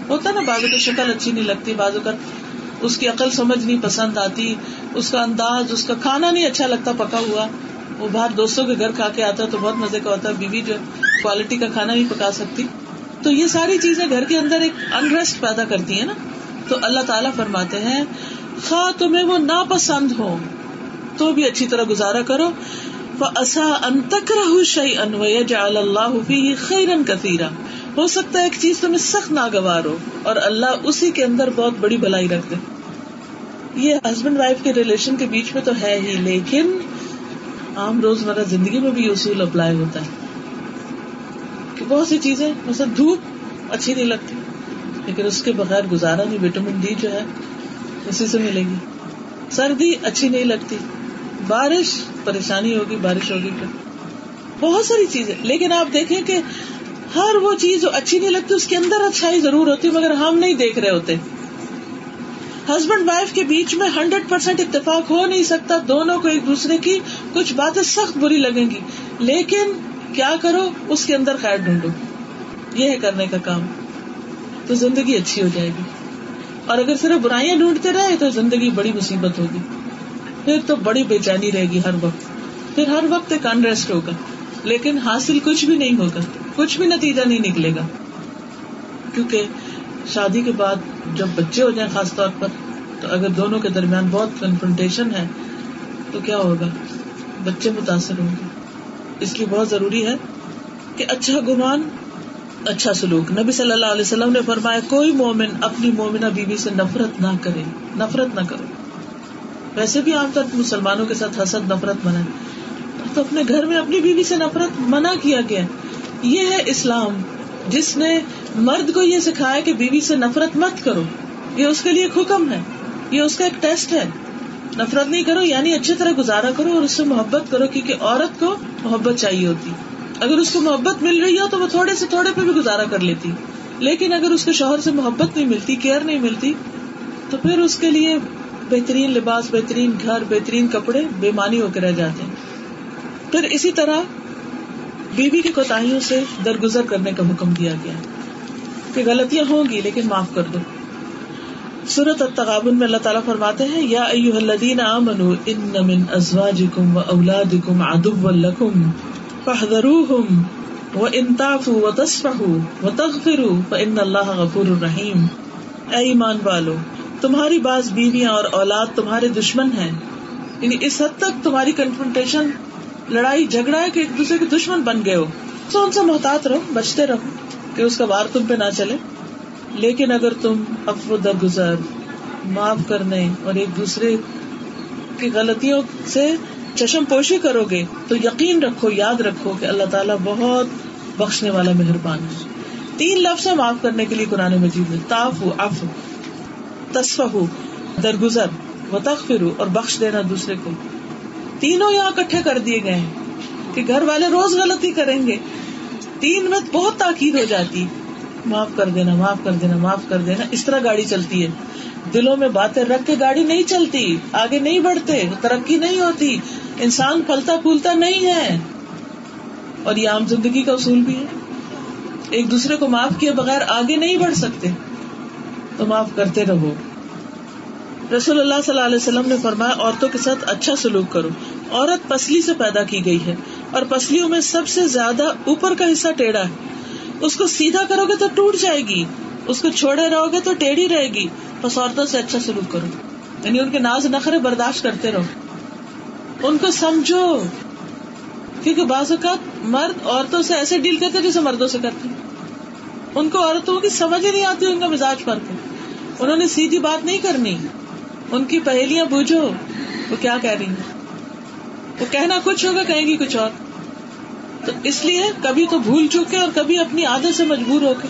ہوتا نا بازو کی شکل اچھی نہیں لگتی بازو کا اس کی عقل سمجھ نہیں پسند آتی، اس کا انداز، اس کا کھانا نہیں اچھا لگتا، پکا ہوا۔ وہ باہر دوستوں کے گھر کھا کے آتا ہے تو بہت مزے کا ہوتا ہے بیوی جو کوالٹی کا کھانا نہیں پکا سکتی۔ تو یہ ساری چیزیں گھر کے اندر ایک انریسٹ پیدا کرتی ہیں نا۔ تو اللہ تعالیٰ فرماتے ہیں، خواہ تمہیں وہ ناپسند ہو، تو بھی اچھی طرح گزارا کرو۔ اصا انتک رہ شعی انویا جال اللہ خیرن کثیرا ہو سکتا ہے ایک چیز تمہیں سخت ناگوار ہو اور اللہ اسی کے اندر بہت بڑی بلائی رکھ دے یہ ہسبینڈ وائف کے ریلیشن کے بیچ میں تو ہے ہی، لیکن عام روزمرہ زندگی میں بھی یہ اصول اپلائی ہوتا ہے۔ کہ بہت سی چیزیں، مثلا دھوپ اچھی نہیں لگتی، لیکن اس کے بغیر گزارا نہیں وٹامن ڈی جو ہے، اسی سے ملے گی۔ سردی اچھی نہیں لگتی، بارش پریشانی ہوگی، بارش ہوگی۔ پھر بہت ساری چیزیں۔ لیکن آپ دیکھیں کہ ہر وہ چیز جو اچھی نہیں لگتی، اس کے اندر اچھائی ضرور ہوتی، مگر ہم نہیں دیکھ رہے ہوتے۔ ہسبینڈ وائف کے بیچ میں ہنڈریڈ پرسینٹ اتفاق ہو نہیں سکتا دونوں کو ایک دوسرے کی کچھ باتیں سخت بری لگیں گی۔ لیکن کیا کرو؟ اس کے اندر خیر ڈھونڈو۔ یہ ہے کرنے کا کام۔ تو زندگی اچھی ہو جائے گی۔ اور اگر صرف برائیاں ڈھونڈتے رہے تو زندگی بڑی مصیبت ہوگی۔ پھر تو بڑی بے چینی رہے گی ہر وقت۔ پھر ہر وقت ایک انریسٹ ہوگا۔ لیکن حاصل کچھ بھی نہیں ہوگا۔ کچھ بھی نتیجہ نہیں نکلے گا۔ کیونکہ شادی کے بعد جب بچے ہو جائیں خاص طور پر، تو اگر دونوں کے درمیان بہت کنفرنٹیشن ہے، تو کیا ہوگا؟ بچے متاثر ہوں گے۔ اس لیے بہت ضروری ہے کہ اچھا گمان اچھا سلوک۔ نبی صلی اللہ علیہ وسلم نے فرمایا، کوئی مومن اپنی مومنا بیوی سے نفرت نہ کرے، نفرت نہ کرو۔ ویسے بھی عام طور پر مسلمانوں کے ساتھ حسد، نفرت منع۔ تو اپنے گھر میں اپنی بیوی سے نفرت منع کیا گیا۔ یہ ہے اسلام۔ جس نے مرد کو یہ سکھایا کہ بیوی سے نفرت مت کرو۔ یہ اس کے لیے ایک حکم ہے۔ یہ اس کا ایک ٹیسٹ ہے۔ نفرت نہیں کرو یعنی اچھی طرح گزارا کرو اور اس سے محبت کرو، کیونکہ عورت کو محبت چاہیے ہوتی۔ اگر اس کو محبت مل رہی ہو تو وہ تھوڑے سے تھوڑے پہ بھی گزارا کر لیتی۔ لیکن اگر اس کے شوہر سے محبت نہیں ملتی، کیئر نہیں ملتی، تو پھر اس کے لیے بہترین لباس، بہترین گھر، بہترین کپڑے بےمانی ہو کے رہ جاتے ہیں۔ پھر اسی طرح بیوی بی کی کوتاہیوں سے درگزر کرنے کا حکم دیا گیا۔ کہ غلطیاں ہوں گی، لیکن معاف کر دو۔ سورت التغابن میں اللہ تعالیٰ فرماتے ہیں، یا ایوہ الذین آمنوا ان من ازواجکم و اولادکم عدو لکم فاحذروہم وہ انتاف و تصف و تغفر ان اللہ غفور الرحیم۔ اے ایمان والو، تمہاری بعض بیویاں اور اولاد تمہارے دشمن ہیں۔ یعنی اس حد تک تمہاری کنفرنٹیشن لڑائی جھگڑا ہے کہ ایک دوسرے کے دشمن بن گئے ہو۔ تو ان سے محتاط رہو، بچتے رہو کہ اس کا بار تم پہ نہ چلے۔ لیکن اگر تم افو درگزر معاف کرنے اور ایک دوسرے کی غلطیوں سے چشم پوشی کرو گے، تو یقین رکھو، یاد رکھو کہ اللہ تعالیٰ بہت بخشنے والا مہربان ہے۔ تین لفظ معاف کرنے کے لیے قرآن مجید میں تاف اف تصف درگزر و تخر اور بخش دینا دوسرے کو۔ تینوں یہاں کٹھے کر دیے گئے ہیں کہ گھر والے روز غلطی کریں گے۔ تین میں بہت تاکید ہو جاتی۔ معاف کر دینا، معاف کر دینا، معاف کر دینا۔ اس طرح گاڑی چلتی ہے۔ دلوں میں باتیں رکھ کے گاڑی نہیں چلتی، آگے نہیں بڑھتے، ترقی نہیں ہوتی۔ انسان پھلتا پھولتا نہیں ہے۔ اور یہ عام زندگی کا اصول بھی ہے۔ ایک دوسرے کو معاف کیے بغیر آگے نہیں بڑھ سکتے۔ تو معاف کرتے رہو۔ رسول اللہ صلی اللہ علیہ وسلم نے فرمایا، عورتوں کے ساتھ اچھا سلوک کرو۔ عورت پسلی سے پیدا کی گئی ہے اور پسلیوں میں سب سے زیادہ اوپر کا حصہ ٹیڑھا ہے۔ اس کو سیدھا کرو گے تو ٹوٹ جائے گی۔ اس کو چھوڑے رہو گے تو ٹیڑھی رہے گی۔ بس عورتوں سے اچھا سلوک کرو۔ یعنی ان کے ناز نخرے برداشت کرتے رہو۔ ان کو سمجھو۔ کیونکہ بعض اوقات مرد عورتوں سے ایسے ڈیل کرتے جیسے مردوں سے کرتے ان کو عورتوں کی سمجھ ہی نہیں آتی، ان کا مزاج فرق ہے انہوں نے سیدھی بات نہیں کرنی۔ ان کی پہلیاں بوجھو۔ وہ کیا کہہ رہی ہیں؟ وہ کہنا کچھ ہوگا کہیں گی کچھ اور۔ تو اس لیے کبھی تو بھول چکے اور کبھی اپنی عادت سے مجبور ہو کے۔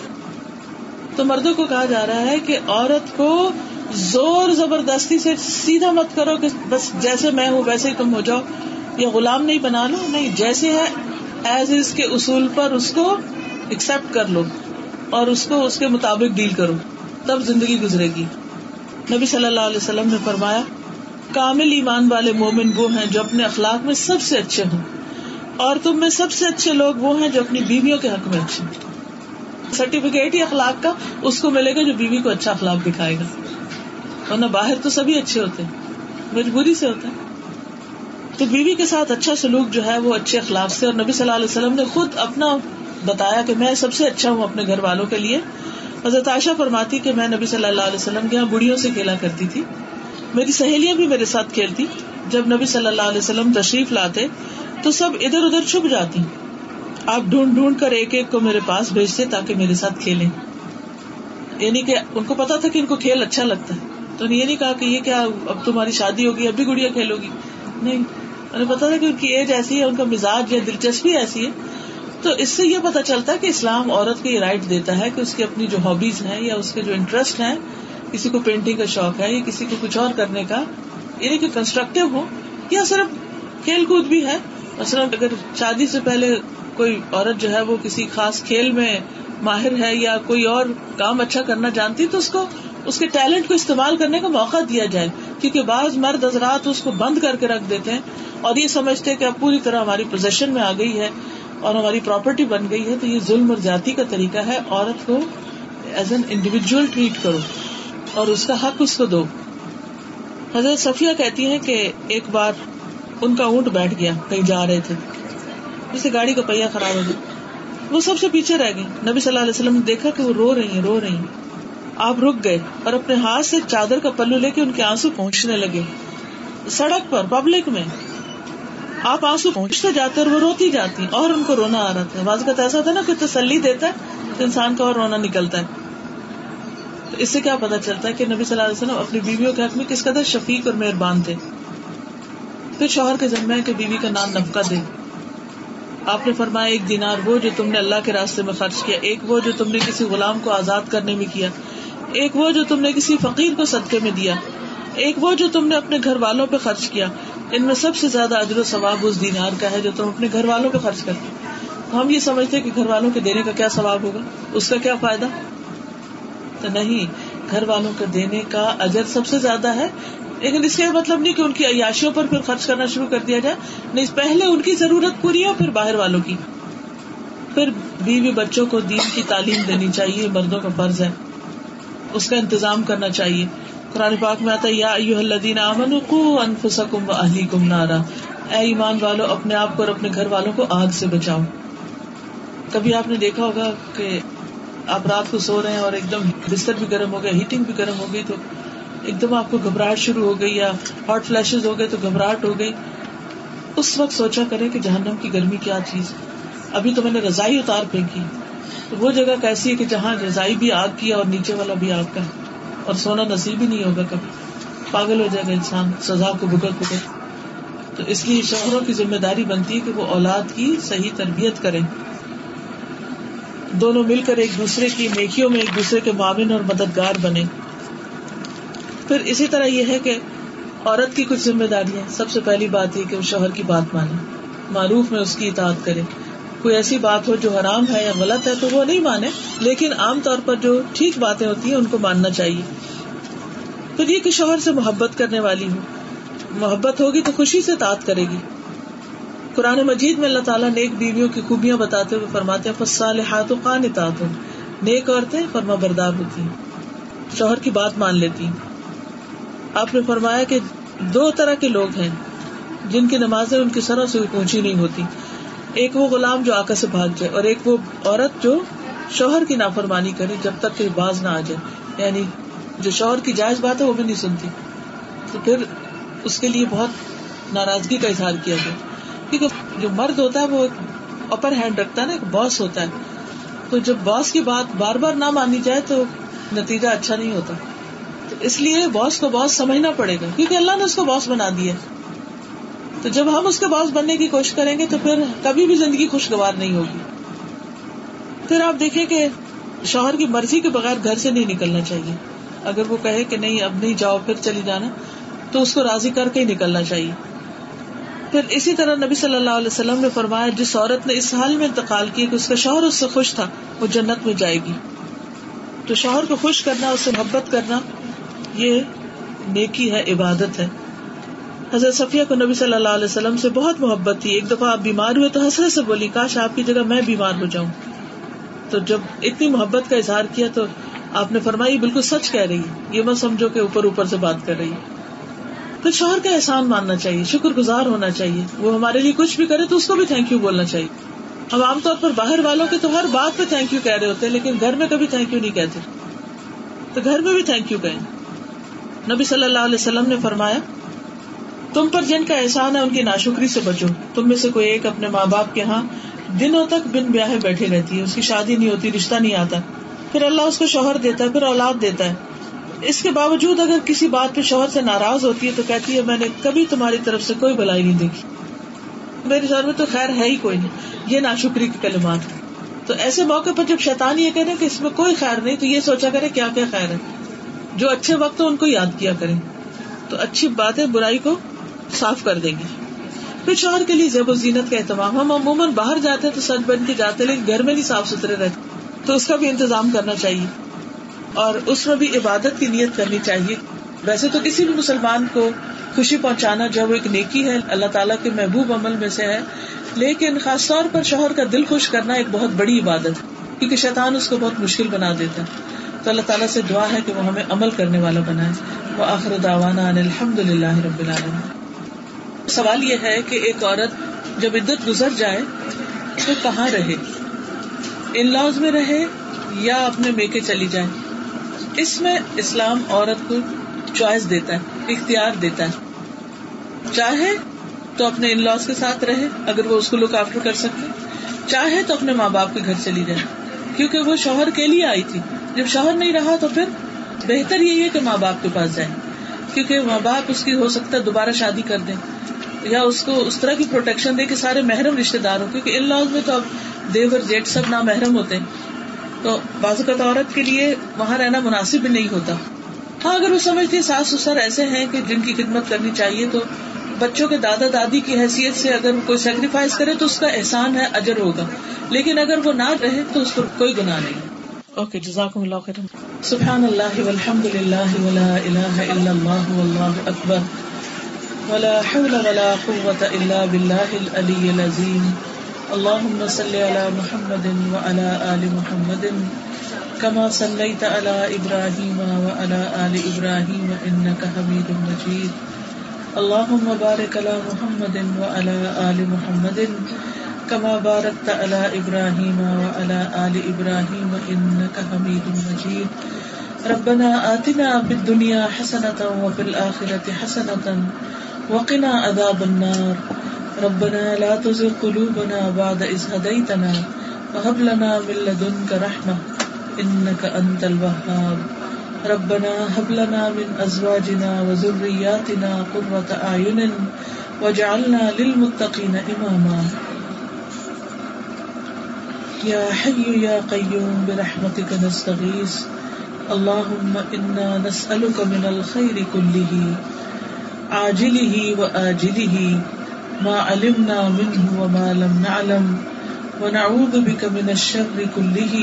تو مردوں کو کہا جا رہا ہے کہ عورت کو زور زبردستی سے سیدھا مت کرو کہ بس جیسے میں ہوں ویسے ہی تم ہو جاؤ۔ یا غلام نہیں بنا لو، نہیں، جیسے ہے ایز از کے اصول پر اس کو ایکسپٹ کر لو اور اس کو اس کے مطابق ڈیل کرو۔ تب زندگی گزرے گی۔ نبی صلی اللہ علیہ وسلم نے فرمایا، کامل ایمان والے مومن وہ ہیں جو اپنے اخلاق میں سب سے اچھے ہوں اور تم میں سب سے اچھے لوگ وہ ہیں جو اپنی بیویوں کے حق میں اچھے سرٹیفکیٹ ہی اخلاق کا اس کو ملے گا جو بیوی کو اچھا اخلاق دکھائے گا۔ ورنہ باہر تو سبھی اچھے ہوتے ہیں، مجبوری سے ہوتا ہے تو بیوی کے ساتھ اچھا سلوک جو ہے وہ اچھے اخلاق سے، اور نبی صلی اللہ علیہ وسلم نے خود اپنا بتایا کہ میں سب سے اچھا ہوں اپنے گھر والوں کے لیے۔ حضرت عائشہ فرماتی کہ میں نبی صلی اللہ علیہ وسلم کے یہاں بڑھیوں سے کھیلا کرتی تھی۔ میری سہیلیاں بھی میرے ساتھ کھیلتی۔ جب نبی صلی اللہ علیہ وسلم تشریف لاتے تو سب ادھر ادھر چھپ جاتی۔ آپ ڈھونڈ ڈھونڈ کر ایک ایک کو میرے پاس بھیجتے تاکہ میرے ساتھ کھیلیں۔ یعنی کہ ان کو پتا تھا کہ ان کو کھیل اچھا لگتا ہے۔ تو یہ نہیں کہا کہ یہ کیا اب تمہاری شادی ہوگی، اب بھی گڑیا کھیلو گی۔ نہیں، انہیں پتا تھا کہ ان کی ایج ایسی ہے، ان کا مزاج یا دلچسپی ایسی ہے۔ تو اس سے یہ پتا چلتا ہے کہ اسلام عورت کو یہ رائٹ دیتا ہے کہ اس کی اپنی جو ہابیز ہیں یا اس کے جو انٹرسٹ ہیں، کسی کو پینٹنگ کا شوق ہے یا کسی کو کچھ اور کرنے کا یعنی کہ کنسٹرکٹیو ہو یا صرف کھیل کود بھی ہے۔ مثلاً اگر شادی سے پہلے کوئی عورت جو ہے وہ کسی خاص کھیل میں ماہر ہے یا کوئی اور کام اچھا کرنا جانتی تو اس کو، اس کے ٹیلنٹ کو استعمال کرنے کا موقع دیا جائے۔ کیونکہ بعض مرد حضرات اس کو بند کر کے رکھ دیتے ہیں اور یہ سمجھتے کہ اب پوری طرح ہماری پوزیشن میں آ گئی ہے۔ اور ہماری پراپرٹی بن گئی ہے تو یہ ظلم اور جاتی کا طریقہ ہے، عورت کو ایز این انڈیویجل ٹریٹ کرو اور اس کا حق اس کو دو۔ حضرت صفیہ کہتی ہیں کہ ایک بار ان کا اونٹ بیٹھ گیا، کہیں جا رہے تھے۔ جسے گاڑی کا پہیا خراب ہو گیا۔ وہ سب سے پیچھے رہ گئی نبی صلی اللہ علیہ وسلم نے دیکھا کہ وہ رو رہی ہیں، رو رہی ہیں۔ آپ رک گئے اور اپنے ہاتھ سے چادر کا پلو لے کے ان کے آنسو پہنچنے لگے۔ سڑک پر پبلک میں۔ آپ آنسو پہنچتے جاتے اور وہ روتی جاتی اور ان کو رونا آ رہا تھا۔ بعض کا ایسا تھا نا کوئی تسلی دیتا ہے تو انسان کا اور رونا نکلتا ہے۔ تو اس سے کیا پتا چلتا ہے کہ نبی صلی اللہ علیہ وسلم اپنی بیویوں کے حق میں کس قدر شفیق اور مہربان تھے۔ پھر شوہر کے ذمہ ہے کہ بیوی کا نام نفقہ دے۔ آپ نے فرمایا، ایک دینار وہ جو تم نے اللہ کے راستے میں خرچ کیا، ایک وہ جو تم نے کسی غلام کو آزاد کرنے میں کیا، ایک وہ جو تم نے کسی فقیر کو صدقے میں دیا، ایک وہ جو تم نے اپنے گھر والوں پہ خرچ کیا۔ ان میں سب سے زیادہ ادر و ثواب اس دینار کا ہے جو تم اپنے گھر والوں پہ خرچ کرتے تو ہم یہ سمجھتے کہ گھر والوں کے دینے کا کیا ثواب ہوگا؟ اس کا کیا فائدہ؟ تو نہیں، گھر والوں کے دینے کا اجر سب سے زیادہ ہے۔ لیکن اس کا مطلب نہیں کہ ان کی عیاشیوں پر پھر خرچ کرنا شروع کر دیا جائے۔ نہیں، پہلے ان کی ضرورت پوری ہو پھر باہر والوں کی۔ پھر بیوی بچوں کو دین کی تعلیم دینی چاہیے، مردوں کا فرض ہے۔ اس کا انتظام کرنا چاہیے۔ قرآن پاک میں آتا یا الذین آمنوا انفسکم و اہلیکم نارا۔ اے ایمان والو، اپنے آپ کو اور اپنے گھر والوں کو آگ سے بچاؤ۔ کبھی آپ نے دیکھا ہوگا کہ آپ رات کو سو رہے ہیں اور ایک دم بستر بھی گرم ہو گیا، ہیٹنگ بھی گرم ہو گئی، تو ایک دم آپ کو گھبراہٹ شروع ہو گئی یا ہاٹ فلیشز ہو گئے تو گھبراہٹ ہو گئی۔ اس وقت سوچا کرے کہ جہنم کی گرمی کیا چیز۔ ابھی تو میں نے رضائی اتار پھینکی۔ تو وہ جگہ کیسی ہے کہ جہاں رضائی بھی آگ کی اور نیچے والا بھی آگ کا ہے۔ اور سونا نصیب ہی نہیں ہوگا کبھی۔ پاگل ہو جائے گا انسان، سزا کو بھگت بھگت۔ تو اس لیے شوہروں کی ذمہ داری بنتی ہے کہ وہ اولاد کی صحیح تربیت کریں۔ دونوں مل کر ایک دوسرے کی نیکیوں میں ایک دوسرے کے معاون اور مددگار بنے پھر اسی طرح یہ ہے کہ عورت کی کچھ ذمہ داریاں۔ سب سے پہلی بات یہ کہ وہ شوہر کی بات مانے۔ معروف میں اس کی اطاعت کرے۔ کوئی ایسی بات ہو جو حرام ہے یا غلط ہے تو وہ نہیں مانے، لیکن عام طور پر جو ٹھیک باتیں ہوتی ہیں ان کو ماننا چاہیے۔ پھر یہ کہ شوہر سے محبت کرنے والی ہو محبت ہوگی تو خوشی سے اطاعت کرے گی۔ قرآن مجید میں اللہ تعالیٰ نیک بیویوں کی خوبیاں بتاتے ہوئے فرماتے ہیں ہاتھوں خان اطاعت ہوں نیک عورتیں فرما بردار ہوتی ہیں۔ شوہر کی بات مان لیتی ہیں۔ آپ نے فرمایا کہ دو طرح کے لوگ ہیں، جن کی نمازیں ان کی سروں سے پہنچی نہیں ہوتی۔ ایک وہ غلام جو آکا سے بھاگ جائے اور ایک وہ عورت جو شوہر کی نافرمانی کرے جب تک کہ باز نہ آ جائے۔ یعنی جو شوہر کی جائز بات ہے وہ بھی نہیں سنتی۔ تو پھر اس کے لیے بہت ناراضگی کا اظہار کیا گیا۔ کیونکہ جو مرد ہوتا ہے وہ اپر ہینڈ رکھتا ہے نا، ایک باس ہوتا ہے۔ تو جب باس کی بات بار بار نہ مانی جائے تو نتیجہ اچھا نہیں ہوتا۔ تو اس لیے باس کو باس سمجھنا پڑے گا۔ کیونکہ اللہ نے اس کو باس بنا دیا۔ تو جب ہم اس کے باس بننے کی کوشش کریں گے تو پھر کبھی بھی زندگی خوشگوار نہیں ہوگی۔ پھر آپ دیکھیں کہ شوہر کی مرضی کے بغیر گھر سے نہیں نکلنا چاہیے۔ اگر وہ کہے کہ نہیں، اب نہیں جاؤ، پھر چلی جانا، تو اس کو راضی کر کے ہی نکلنا چاہیے۔ پھر اسی طرح نبی صلی اللہ علیہ وسلم نے فرمایا، جس عورت نے اس حال میں انتقال کی کہ اس کا شوہر اس سے خوش تھا، وہ جنت میں جائے گی۔ تو شوہر کو خوش کرنا، اس سے محبت کرنا، یہ نیکی ہے، عبادت ہے۔ حضرت صفیہ کو نبی صلی اللہ علیہ وسلم سے بہت محبت تھی۔ ایک دفعہ آپ بیمار ہوئے تو حسرت سے بولی، کاش آپ کی جگہ میں بیمار ہو جاؤں۔ تو جب اتنی محبت کا اظہار کیا تو آپ نے فرمائی بالکل سچ کہہ رہی یہ مت سمجھو کہ اوپر اوپر سے بات کر رہی پھر شوہر کا احسان ماننا چاہیے، شکر گزار ہونا چاہیے۔ وہ ہمارے لیے کچھ بھی کرے تو اس کو بھی تھینک یو بولنا چاہیے۔ ہم عام طور پر باہر والوں کے تو ہر بات پہ تھینک یو کہہ رہے ہوتے ہیں، لیکن گھر میں کبھی تھینک یو نہیں کہتے۔ تو گھر میں بھی تھینک یو کہیں۔ نبی صلی اللہ علیہ وسلم نے فرمایا تم پر جن کا احسان ہے ان کی ناشکری سے بچو۔ تم میں سے کوئی ایک اپنے ماں باپ کے یہاں دنوں تک بن بیاہ بیٹھے رہتی ہے۔ اس کی شادی نہیں ہوتی، رشتہ نہیں آتا۔ پھر اللہ اس کو شوہر دیتا ہے، پھر اولاد دیتا ہے۔ اس کے باوجود اگر کسی بات پہ شوہر سے ناراض ہوتی ہے تو کہتی ہے، میں نے کبھی تمہاری طرف سے کوئی بلائی نہیں دیکھی۔ میرے شوہر میں تو خیر ہے ہی کوئی نہیں۔ یہ ناشکری کے کلمات۔ تو ایسے موقع پر جب شیطان یہ کہ اس میں کوئی خیر نہیں، تو یہ سوچا کرے کیا کیا خیر ہے۔ جو اچھے وقت ان کو یاد کیا کرے تو اچھی باتیں، برائی کو صاف کر دیں گی پھر شوہر کے لیے زیب و زینت کا اہتمام، ہم عموماً باہر جاتے ہیں تو سچ بن کے جاتے لیکن گھر میں نہیں صاف ستھرے رہتے تو اس کا بھی انتظام کرنا چاہیے۔ اور اس میں بھی عبادت کی نیت کرنی چاہیے۔ ویسے تو کسی بھی مسلمان کو خوشی پہنچانا جب وہ ایک نیکی ہے، اللہ تعالیٰ کے محبوب عمل میں سے ہے۔ لیکن خاص طور پر شوہر کا دل خوش کرنا ایک بہت بڑی عبادت ہے، کیونکہ شیطان اس کو بہت مشکل بنا دیتا ہے۔ تو اللہ تعالیٰ سے دعا ہے کہ وہ ہمیں عمل کرنے والا بنائے۔ وہ آخر داوانا الحمد للہ رب العالمین۔ سوال یہ ہے کہ ایک عورت جب عدت گزر جائے تو کہاں رہے؟ ان لاز میں رہے یا اپنے میکے چلی جائے؟ اس میں اسلام عورت کو چوائس دیتا ہے، اختیار دیتا ہے۔ چاہے تو اپنے ان لاس کے ساتھ رہے اگر وہ اس کو لک آفٹر کر سکے۔ چاہے تو اپنے ماں باپ کے گھر چلی جائے۔ کیونکہ وہ شوہر کے لیے آئی تھی۔ جب شوہر نہیں رہا تو پھر بہتر یہی ہے کہ ماں باپ کے پاس جائیں کیونکہ ماں باپ اس کی ہو سکتا ہے دوبارہ شادی کر دیں۔ یا اس کو اس طرح کی پروٹیکشن دے کہ سارے محرم رشتے دار ہوں کیونکہ ان لاز میں تو اب دیور جیٹ سب نہ محرم ہوتے ہیں۔ تو بعض اوقات عورت کے لیے وہاں رہنا مناسب نہیں ہوتا۔ ہاں اگر وہ سمجھتی ساس سسر ایسے ہیں کہ جن کی خدمت کرنی چاہیے تو بچوں کے دادا دادی کی حیثیت سے اگر کوئی سیکریفائس کرے تو اس کا احسان ہے اجر ہوگا۔ لیکن اگر وہ نہ رہے تو اس پر کوئی گناہ نہیں۔ اوکے جزاکم اللہ خیر سبحان اللہ والحمد للہ ولا الہ الا اللہ واللہ اکبر۔ ولا حول ولا قوة الا باللہ العلی العظیم اللهم صل على محمد وعلى آل محمد كما صليت على إبراهيم وعلى آل إبراهيم إنك حميد مجيد. اللهم بارك على محمد وعلى آل محمد كما باركت على إبراهيم وعلى آل إبراهيم إنك حميد مجيد. ربنا آتنا في الدنيا حسنة وفي الآخرة حسنة وقنا عذاب النار. ربنا لا تزغ قلوبنا بعد إذ هديتنا وهب لنا من لدنك رحمة إنك أنت الوهاب. ربنا هب لنا من أزواجنا وذرياتنا قرة أعين واجعلنا للمتقين إماما. يا حي يا قيوم، برحمتك نستغيث. اللهم إنا نسألك من الخير كله. عاجله وآجله ما علمنا منه وما لم نعلم ونعوذ بك من الشر كله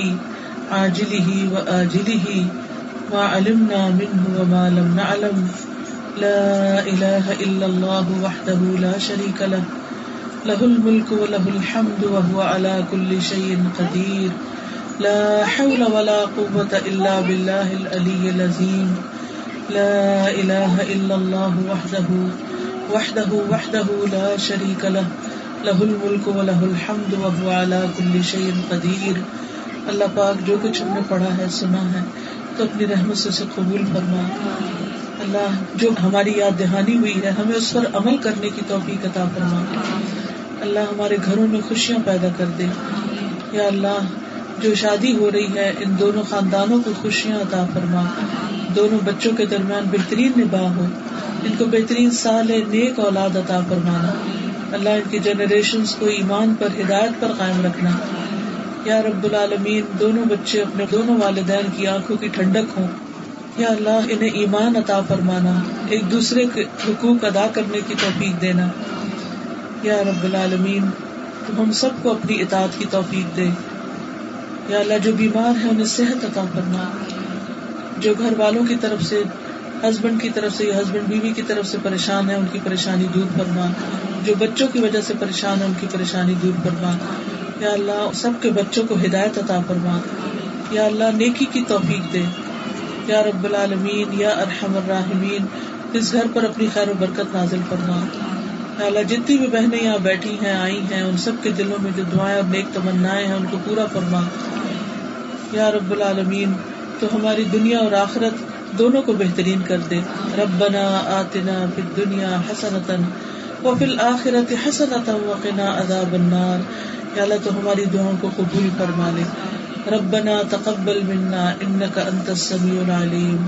عاجله وآجله ما علمنا منه وما لم نعلم. لا إله إلا الله وحده لا شريك له له الملك وله الحمد وهو على كل شيء قدير. لا حول ولا قوة إلا بالله الألي العظيم. لا إله إلا الله وحده وحده وحده لا شريك له له الملك وله الحمد وهو على كل شيء قدير. اللہ پاک جو کچھ ہم نے پڑھا ہے، سنا ہے، تو اپنی رحمت سے اسے قبول فرما۔ اللہ جو ہماری یاد دہانی ہوئی ہے، ہمیں اس پر عمل کرنے کی توفیق عطا فرما۔ اللہ ہمارے گھروں میں خوشیاں پیدا کر دے۔ یا اللہ جو شادی ہو رہی ہے، ان دونوں خاندانوں کو خوشیاں عطا فرما۔ دونوں بچوں کے درمیان بہترین نباہ ہو۔ ان کو بہترین سال نیک اولاد عطا فرمانا اللہ ان کی جنریشن کو ایمان پر، ہدایت پر قائم رکھنا۔ یا رب العالمین، دونوں بچے اپنے دونوں والدین کی آنکھوں کی ٹھنڈک ہوں۔ یا اللہ، انہیں ایمان عطا فرمانا۔ ایک دوسرے کے حقوق ادا کرنے کی توفیق دینا۔ یا رب العالمین تو ہم سب کو اپنی اطاعت کی توفیق دے۔ یا اللہ، جو بیمار ہے انہیں صحت عطا کرنا، جو گھر والوں کی طرف سے ہسبینڈ کی طرف سے یا ہسبینڈ بیوی کی طرف سے پریشان ہے ان کی پریشانی دور فرما جو بچوں کی وجہ سے پریشان ہے ان کی پریشانی دور فرما یا اللہ، سب کے بچوں کو ہدایت عطا فرما۔ یا اللہ، نیکی کی توفیق دے۔ یا رب العالمین، یا ارحم الراحمین، اس گھر پر اپنی خیر و برکت نازل فرما۔ اللہ جتنی بھی بہنیں یہاں بیٹھی ہیں، آئی ہیں، ان سب کے دلوں میں جو دعائیں اور نیک تمنا ہیں، ان کو پورا فرما۔ یا رب العالمین، تو ہماری دنیا اور آخرت دونوں کو بہترین کر دے۔ ربنا آتنا فی الدنیا حسنتا وفی الآخرت حسنتا وقنا عذاب النار۔ یا اللہ، تو ہماری دعاؤں کو قبول فرما لے۔ ربنا تقبل منا انك انت السميع العليم